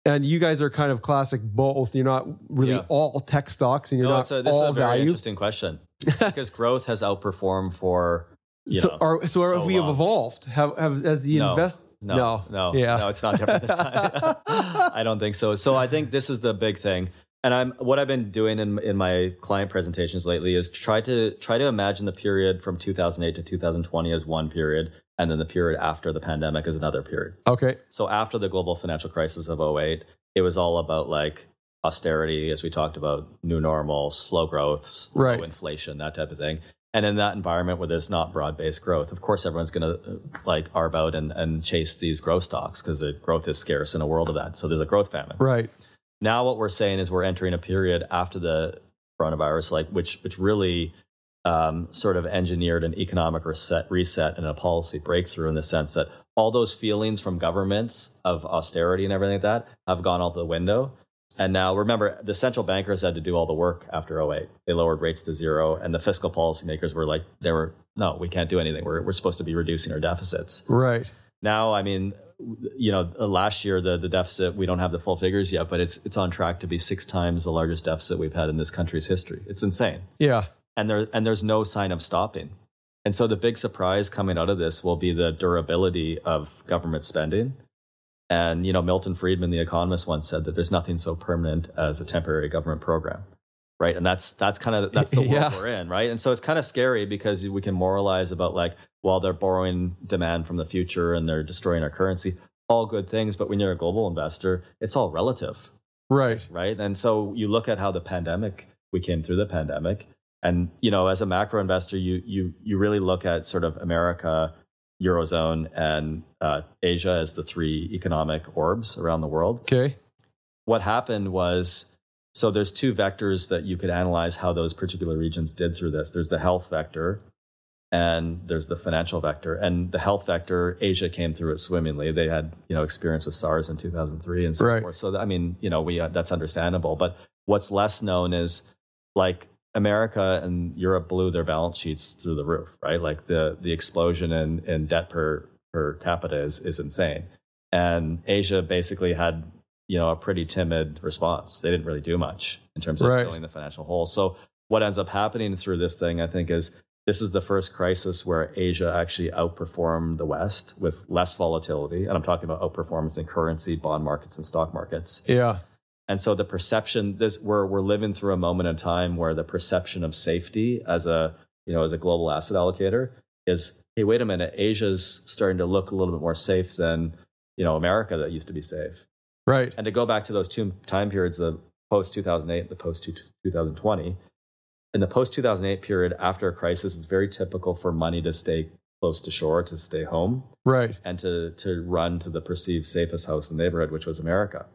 and you guys are kind of classic both. You're not really Yeah. all tech stocks and you're No, not a, this is all a very value. interesting question because growth has outperformed for you so know, are so, so have we have evolved? Have have as the No. invest No, No. no, Yeah. no, it's not different this time. I don't think so. So I think this is the big thing. And I'm what I've been doing in in my client presentations lately is try to try to imagine the period from 2008 to 2020 as one period, and then the period after the pandemic is another period. Okay. So after the global financial crisis of 08, it was all about like austerity, as we talked about, new normal, slow growth, Right. low inflation, that type of thing. And in that environment where there's not broad based growth, of course, everyone's going to like arb out and, and chase these growth stocks because the growth is scarce in a world of that. So there's a growth famine. Right. Now, what we're saying is we're entering a period after the coronavirus, like which which really um, sort of engineered an economic reset, reset and a policy breakthrough in the sense that all those feelings from governments of austerity and everything like that have gone out the window. And now, remember, the central bankers had to do all the work after 08. They lowered rates to zero, and the fiscal policymakers were like, they were, no, we can't do anything. We're, we're supposed to be reducing our deficits Right. now i mean you know uh, last year the the deficit we don't have the full figures yet but it's it's on track to be six times the largest deficit we've had in this country's history it's insane Yeah. and there and there's no sign of stopping and so the big surprise coming out of this will be the durability of government spending and you know milton friedman the economist once said that there's nothing so permanent as a temporary government program right and that's that's kind of that's the world Yeah. we're in right and so it's kind of scary because we can moralize about like well they're borrowing demand from the future and they're destroying our currency all good things but when you're a global investor it's all relative Right. right? And so you look at how the pandemic, we came through the pandemic, and you know, as a macro investor, you you you really look at sort of America, eurozone, and uh, Asia as the three economic orbs around the world. Okay. What happened was. So there's two vectors that you could analyze how those particular regions did through this. There's the health vector and there's the financial vector. And the health vector, Asia came through it swimmingly. They had, you know, experience with SARS in 2003 and so Right. forth. So I mean, you know, we uh, that's understandable. But what's less known is like America and Europe blew their balance sheets through the roof, right? Like the the explosion in, in debt per per capita is is insane. And Asia basically had, you know, a pretty timid response. They didn't really do much in terms of Right. filling the financial hole. So what ends up happening through this thing, I think, is this is the first crisis where Asia actually outperformed the West with less volatility. And I'm talking about outperformance in currency, bond markets, and stock markets. Yeah. And so the perception, this we're we're living through a moment in time where the perception of safety as a you know as a global asset allocator is, hey, wait a minute, Asia's starting to look a little bit more safe than you know America that used to be safe. Right. And to go back to those two time periods, the post 2008 and the post 2020, in the post 2008 period after a crisis, it's very typical for money to stay close to shore, to stay home, Right. and to, to run to the perceived safest house in the neighborhood, which was America.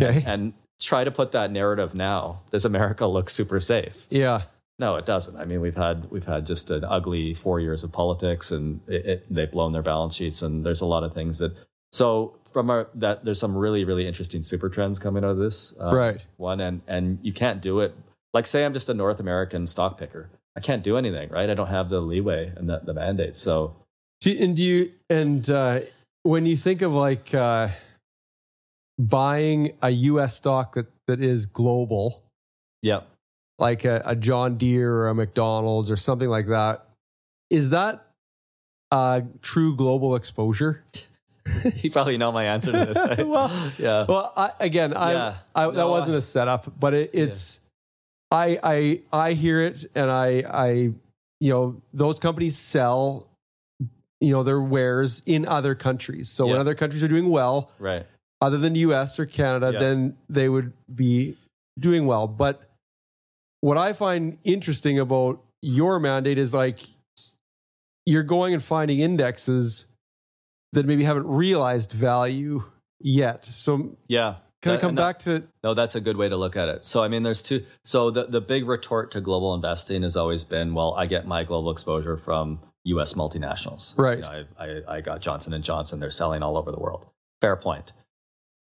Okay. And try to put that narrative now. Does America look super safe? Yeah. No, it doesn't. I mean, we've had we've had just an ugly four years of politics, and it, it, they've blown their balance sheets, and there's a lot of things that. So from our that there's some really really interesting super trends coming out of this. um, Right. One and and you can't do it. Like say I'm just a North American stock picker. I can't do anything, right? I don't have the leeway and the, the mandate. So and do you and uh, when you think of like uh, buying a U.S. stock that that is global, yeah, like a, a John Deere or a McDonald's or something like that, is that uh, true global exposure? you probably know my answer to this. Well, yeah, Well, I, again, I, Yeah. I that No, wasn't a setup, but it, it's I I I hear it, and I I you know those companies sell you know their wares in other countries. So when other countries are doing well, right. Other than U.S. or Canada, Yeah. then they would be doing well. But what I find interesting about your mandate is like you're going and finding indexes that maybe haven't realized value yet. So yeah, can I come that- back to No, that's a good way to look at it. So, I mean, there's two. So, the, the big retort to global investing has always been, well, I get my global exposure from U.S. multinationals. Right. You know, I, I, I got Johnson and Johnson. They're selling all over the world. Fair point.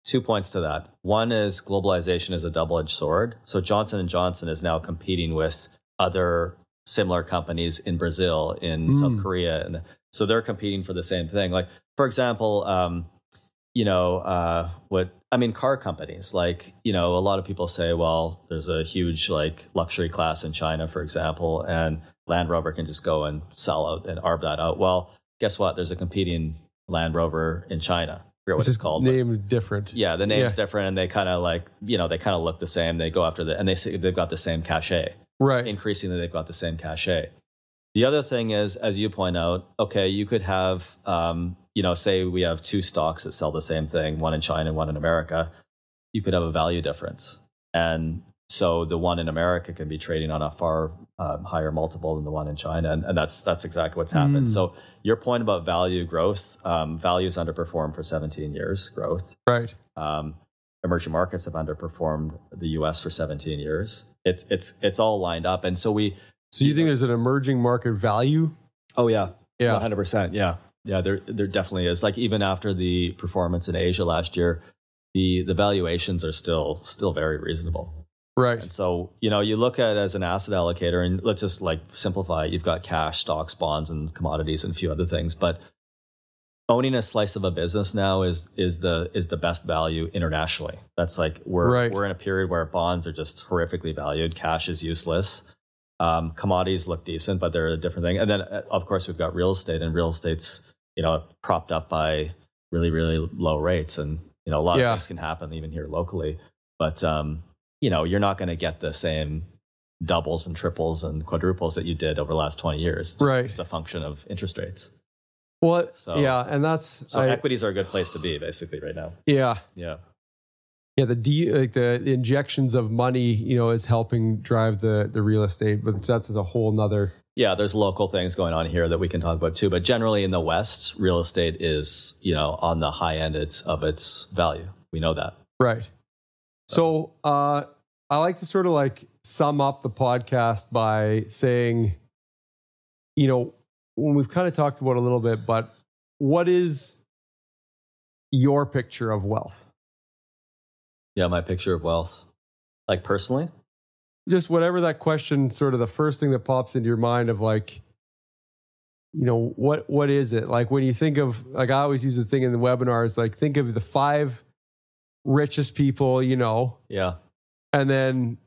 Two points to that. One is globalization is a double-edged sword. So, Johnson and Johnson is now competing with other similar companies in Brazil, in Mm. South Korea, and so they're competing for the same thing. Like, for example, um, you know, uh, what I mean, car companies, like, you know, a lot of people say, well, there's a huge like luxury class in China, for example, and Land Rover can just go and sell out and arb that out. Well, guess what? There's a competing Land Rover in China. Forget what it's it's called. named different. yeah, the name's Yeah. different and they kind of like, you know, they kind of look the same. They go after the, and they say they've got the same cachet Right. increasingly they've got the same cachet. The other thing is, as you point out, okay, you could have, um, you know, say we have two stocks that sell the same thing, one in China and one in America. You could have a value difference, and so the one in America can be trading on a far um, higher multiple than the one in China, and, and that's that's exactly what's happened. Mm. So your point about value growth, um, values underperformed for 17 years growth. right. Um, emerging markets have underperformed the U.S. for 17 years. It's it's it's all lined up, and so we. So you think there's an emerging market value? Oh yeah, Yeah. 100. percent Yeah, yeah. There there definitely is. Like even after the performance in Asia last year, the the valuations are still still very reasonable. Right. And so you know you look at it as an asset allocator, and let's just like simplify. it. You've got cash, stocks, bonds, and commodities, and a few other things, but owning a slice of a business now is is the is the best value internationally. That's like we're Right. we're in a period where bonds are just horrifically valued. Cash is useless. Um, commodities look decent, but they're a different thing. And then uh, of course we've got real estate, and real estate's you know propped up by really really low rates, and you know a lot Yeah. of things can happen even here locally. But um, you know you're not going to get the same doubles and triples and quadruples that you did over the last 20 years. It's just- Right. It's a function of interest rates. Well, So- yeah, and that's So I- equities are a good place to be, basically, right now. yeah, Yeah. yeah. The de- like the injections of money, you know, is helping drive the the real estate, but that's a whole nother. Yeah, there's local things going on here that we can talk about too. But generally in the West, real estate is, you know, on the high end it's, of its value. We know that. Right. So uh, I like to sort of like sum up the podcast by saying, you know, when we've kind of talked about a little bit, but what is your picture of wealth? Yeah, my picture of wealth. Like personally? Just whatever that question, sort of the first thing that pops into your mind of like, you know, what what is it? Like when you think of like I always use the thing in the webinars, like think of the five richest people you know, Yeah. and then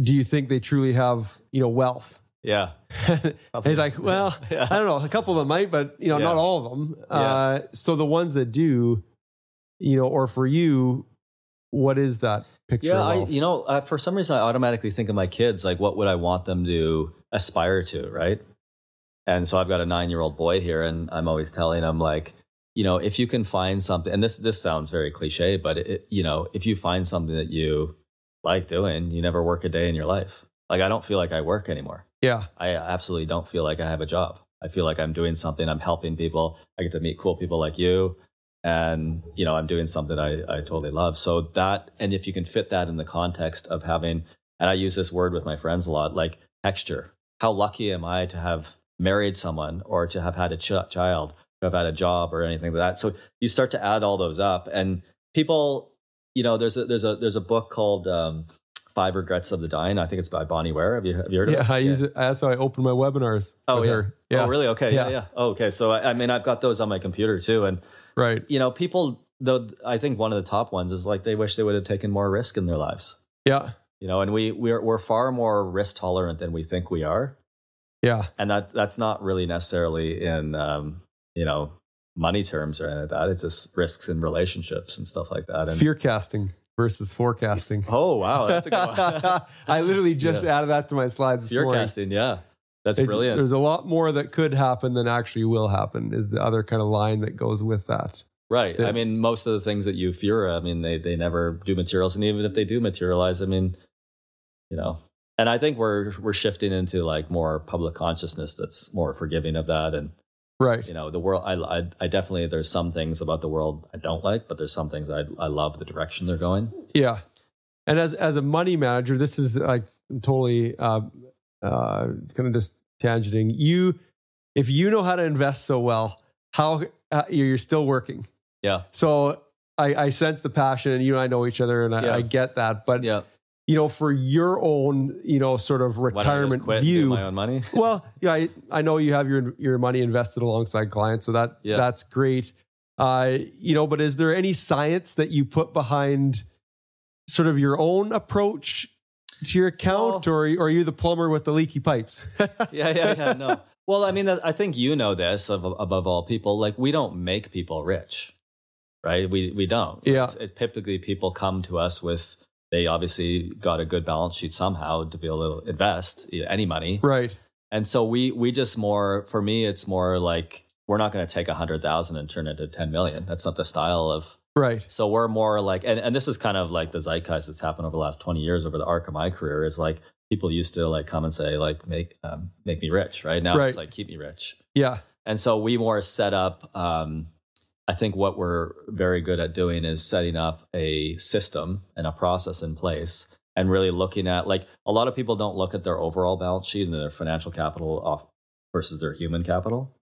do you think they truly have you know wealth? Yeah. He's like, well, yeah. I don't know. A couple of them might, but you know, Yeah. not all of them. Uh, so the ones that do, you know, or for you, what is that picture? Yeah, I, you know, uh, for some reason, I automatically think of my kids. Like, what would I want them to aspire to, right? And so I've got a nine-year-old boy here, and I'm always telling him, like, you know, if you can find something, and this this sounds very cliche, but it, you know, if you find something that you like doing, you never work a day in your life. Like, I don't feel like I work anymore. yeah, I absolutely don't feel like I have a job. I feel like I'm doing something. I'm helping people. I get to meet cool people like you, and you know, I'm doing something I, I totally love. So that, and if you can fit that in the context of having, and I use this word with my friends a lot, like texture. How lucky am I to have married someone, or to have had a ch- child, have had a job, or anything like that? So you start to add all those up, and people, you know, there's a there's a there's a book called. Um, Five Regrets of the Dying. I think it's by Bonnie Ware. Have you, have you heard of yeah. it? I use it. That's how I open my webinars. Oh yeah. her. yeah. Oh really? Okay. Yeah. Yeah. Yeah. Oh, okay. So I, I mean, I've got those on my computer too, and Right. you know, people. Though I think one of the top ones is like they wish they would have taken more risk in their lives. Yeah. You know, and we we're we're far more risk tolerant than we think we are, Yeah. and that's that's not really necessarily in um, you know money terms or anything like that. It's just risks in relationships and stuff like that. And Fear casting versus forecasting. oh wow, that's a good one. I literally just Yeah. added that to my slides this Fear morning. casting, yeah, that's It's- brilliant. There's a lot more that could happen than actually will happen. Is the other kind of line that goes with that. Right. Yeah. I mean, most of the things that you fear, I mean, they, they never do materials. And even if they do materialize, I mean, you know, and I think we're we're shifting into like more public consciousness that's more forgiving of that and right. You know the world I, I i definitely there's some things about the world i don't like but there's some things i i love the direction they're going. Yeah. And as as a money manager this is like totally uh uh kind of just tangenting. You if you know how to invest so well how uh, you're still working. Yeah. So i i sense the passion and you and i know each other and i, Yeah. I get that but yeah you know for your own you know sort of Why don't I just retirement quit and do view my own money well, yeah, I, I know you have your your money invested alongside clients, so that Yeah. that's great. Uh, you know, but is there any science that you put behind sort of your own approach to your account, Well- or, or are you the plumber with the leaky pipes? yeah yeah yeah no well i mean i think you know this of, above all people like we don't make people rich right we we don't Yeah. it's, it's typically people come to us with they obviously got a good balance sheet somehow to be able to invest any money right. and so we we just more for me it's more like we're not going to take a hundred thousand and turn it into 10 million that's not the style of Right. so we're more like and, and this is kind of like the zeitgeist that's happened over the last 20 years over the arc of my career is like people used to like come and say like make um, make me rich right now Right. it's like keep me rich Yeah. and so we more set up um, i think what we're very good at doing is setting up a system and a process in place and really looking at like a lot of people don't look at their overall balance sheet and their financial capital off versus their human capital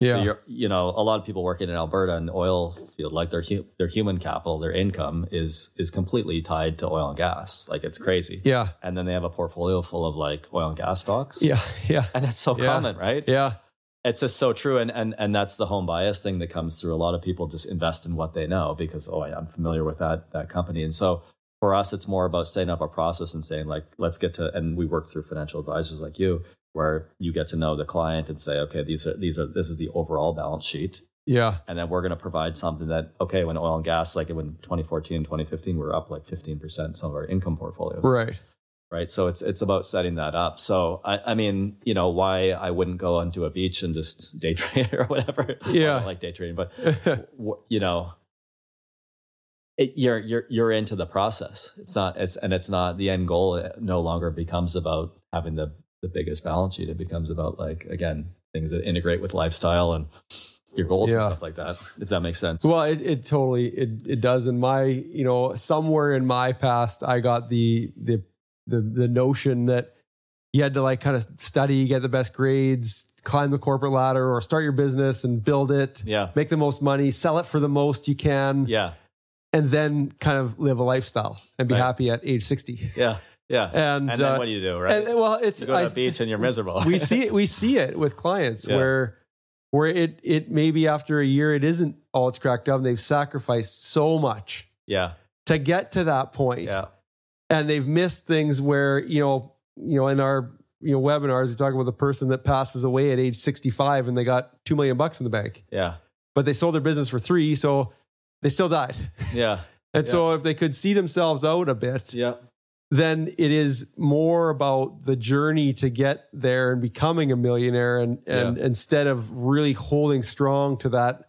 Yeah. so you're, you know, a lot of people working in Alberta in the oil field, like their hu- their human capital, their income is is completely tied to oil and gas. Like it's crazy. yeah. And then they have a portfolio full of like oil and gas stocks. Yeah. Yeah. And that's so Yeah. common, right? Yeah. It's just so true. And and and that's the home bias thing that comes through. A lot of people just invest in what they know because oh, I'm familiar with that that company. And so for us, it's more about setting up a process and saying like, let's get to. And we work through financial advisors like you, where you get to know the client and say, okay, these are these are this is the overall balance sheet Yeah. and then we're going to provide something that okay when oil and gas like when 2014 2015 we were up like 15% some of our income portfolios Right. Right? So it's it's about setting that up. So i, I mean you know why i wouldn't go onto a beach and just day trade or whatever. Well, I like day trading but w- you know it, you're you're you're into the process. It's not it's and it's not the end goal. It no longer becomes about having the the biggest balance sheet. It becomes about like again things that integrate with lifestyle and your goals and stuff like that if that makes sense. Well, it, it totally it it does. In my you know somewhere in my past, I got the the the the notion that you had to like kind of study, get the best grades, climb the corporate ladder, or start your business and build it, yeah. make the most money, sell it for the most you can, yeah. and then kind of live a lifestyle and be Right. happy at age sixty. yeah yeah. And, and then uh, what do you do right? And, well, it's you go to I- the beach and you're miserable. we see it we see it with clients Yeah. where where it it maybe after a year it isn't all it's cracked up and they've sacrificed so much yeah. to get to that point yeah and they've missed things where you know you know in our you know webinars we talk about the person that passes away at age 65 and they got 2 million bucks in the bank. Yeah. But they sold their business for 3 so they still died. Yeah. And so if they could see themselves out a bit yeah. then it is more about the journey to get there and becoming a millionaire and and instead of really holding strong to that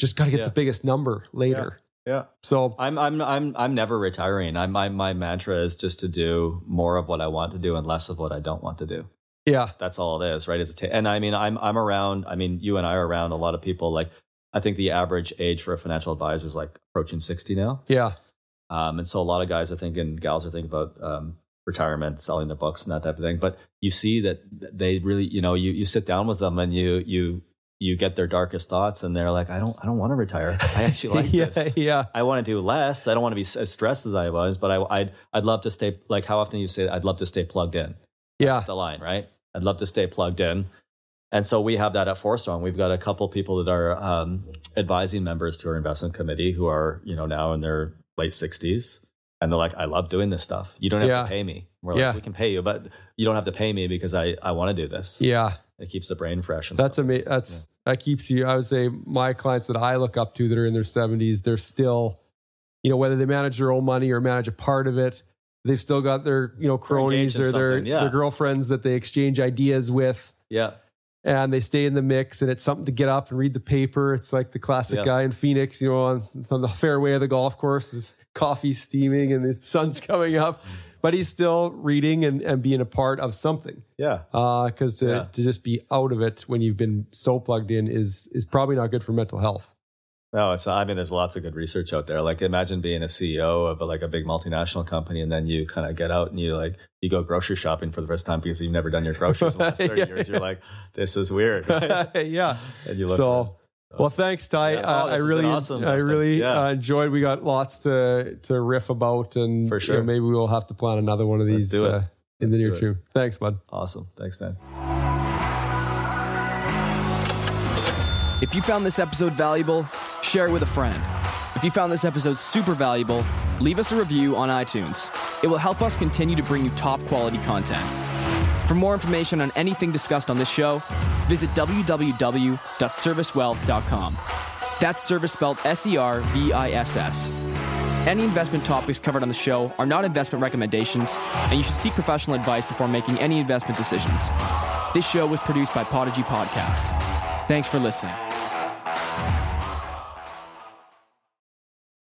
just got to get Yeah. the biggest number later yeah so I'm I'm I'm I'm never retiring. I'm my my mantra is just to do more of what I want to do and less of what I don't want to do. yeah That's all it is, right? It's a ta- and I mean I'm I'm around. I mean you and I are around a lot of people. Like I think the average age for a financial advisor is like approaching sixty now. yeah Um, and so a lot of guys are thinking, gals are thinking about um, retirement, selling their books and that type of thing. But you see that they really, you know, you you sit down with them and you you you get their darkest thoughts, and they're like, I don't I don't want to retire. I actually like yeah this. yeah I want to do less. I don't want to be as stressed as I was, but I, I'd I'd love to stay. Like how often you say, I'd love to stay plugged in. yeah That's the line, right? I'd love to stay plugged in. And so we have that at Forstrong. We've got a couple people that are um, advising members to our investment committee who are, you know, now in their late sixties, and they're like, "I love doing this stuff. You don't have Yeah. to pay me. We're like, Yeah. we can pay you, but you don't have to pay me because I I want to do this. yeah It keeps the brain fresh. And that's amazing that's that keeps you i would say my clients that i look up to that are in their 70s they're still you know whether they manage their own money or manage a part of it they've still got their you know cronies or their, yeah. their girlfriends that they exchange ideas with yeah, and they stay in the mix and it's something to get up and read the paper it's like the classic Yeah. guy in phoenix you know on, on the fairway of the golf course is coffee steaming and the sun's coming up mm. But he's still reading and, and being a part of something. Yeah. Because uh, to, yeah. to just be out of it when you've been so plugged in is is probably not good for mental health. No, it's. I mean, there's lots of good research out there. Like, imagine being a CEO of a, like a big multinational company, and then you kind of get out and you like you go grocery shopping for the first time because you've never done your groceries in the last thirty yeah. years. You're like, this is weird. Yeah. And you look. So, well, thanks, Ty. Yeah. Oh, I really, awesome, I really yeah. uh, enjoyed. We got lots to to riff about, and for sure, you know, maybe we'll have to plan another one of these uh, in Let's the near future. Thanks, bud. Awesome. Thanks, man. If you found this episode valuable, share it with a friend. If you found this episode super valuable, leave us a review on iTunes. It will help us continue to bring you top quality content. For more information on anything discussed on this show, visit www.servisswealth.com. That's Serviss spelled S E R V I S S. Any investment topics covered on the show are not investment recommendations, and you should seek professional advice before making any investment decisions. This show was produced by Podigy Podcasts. Thanks for listening.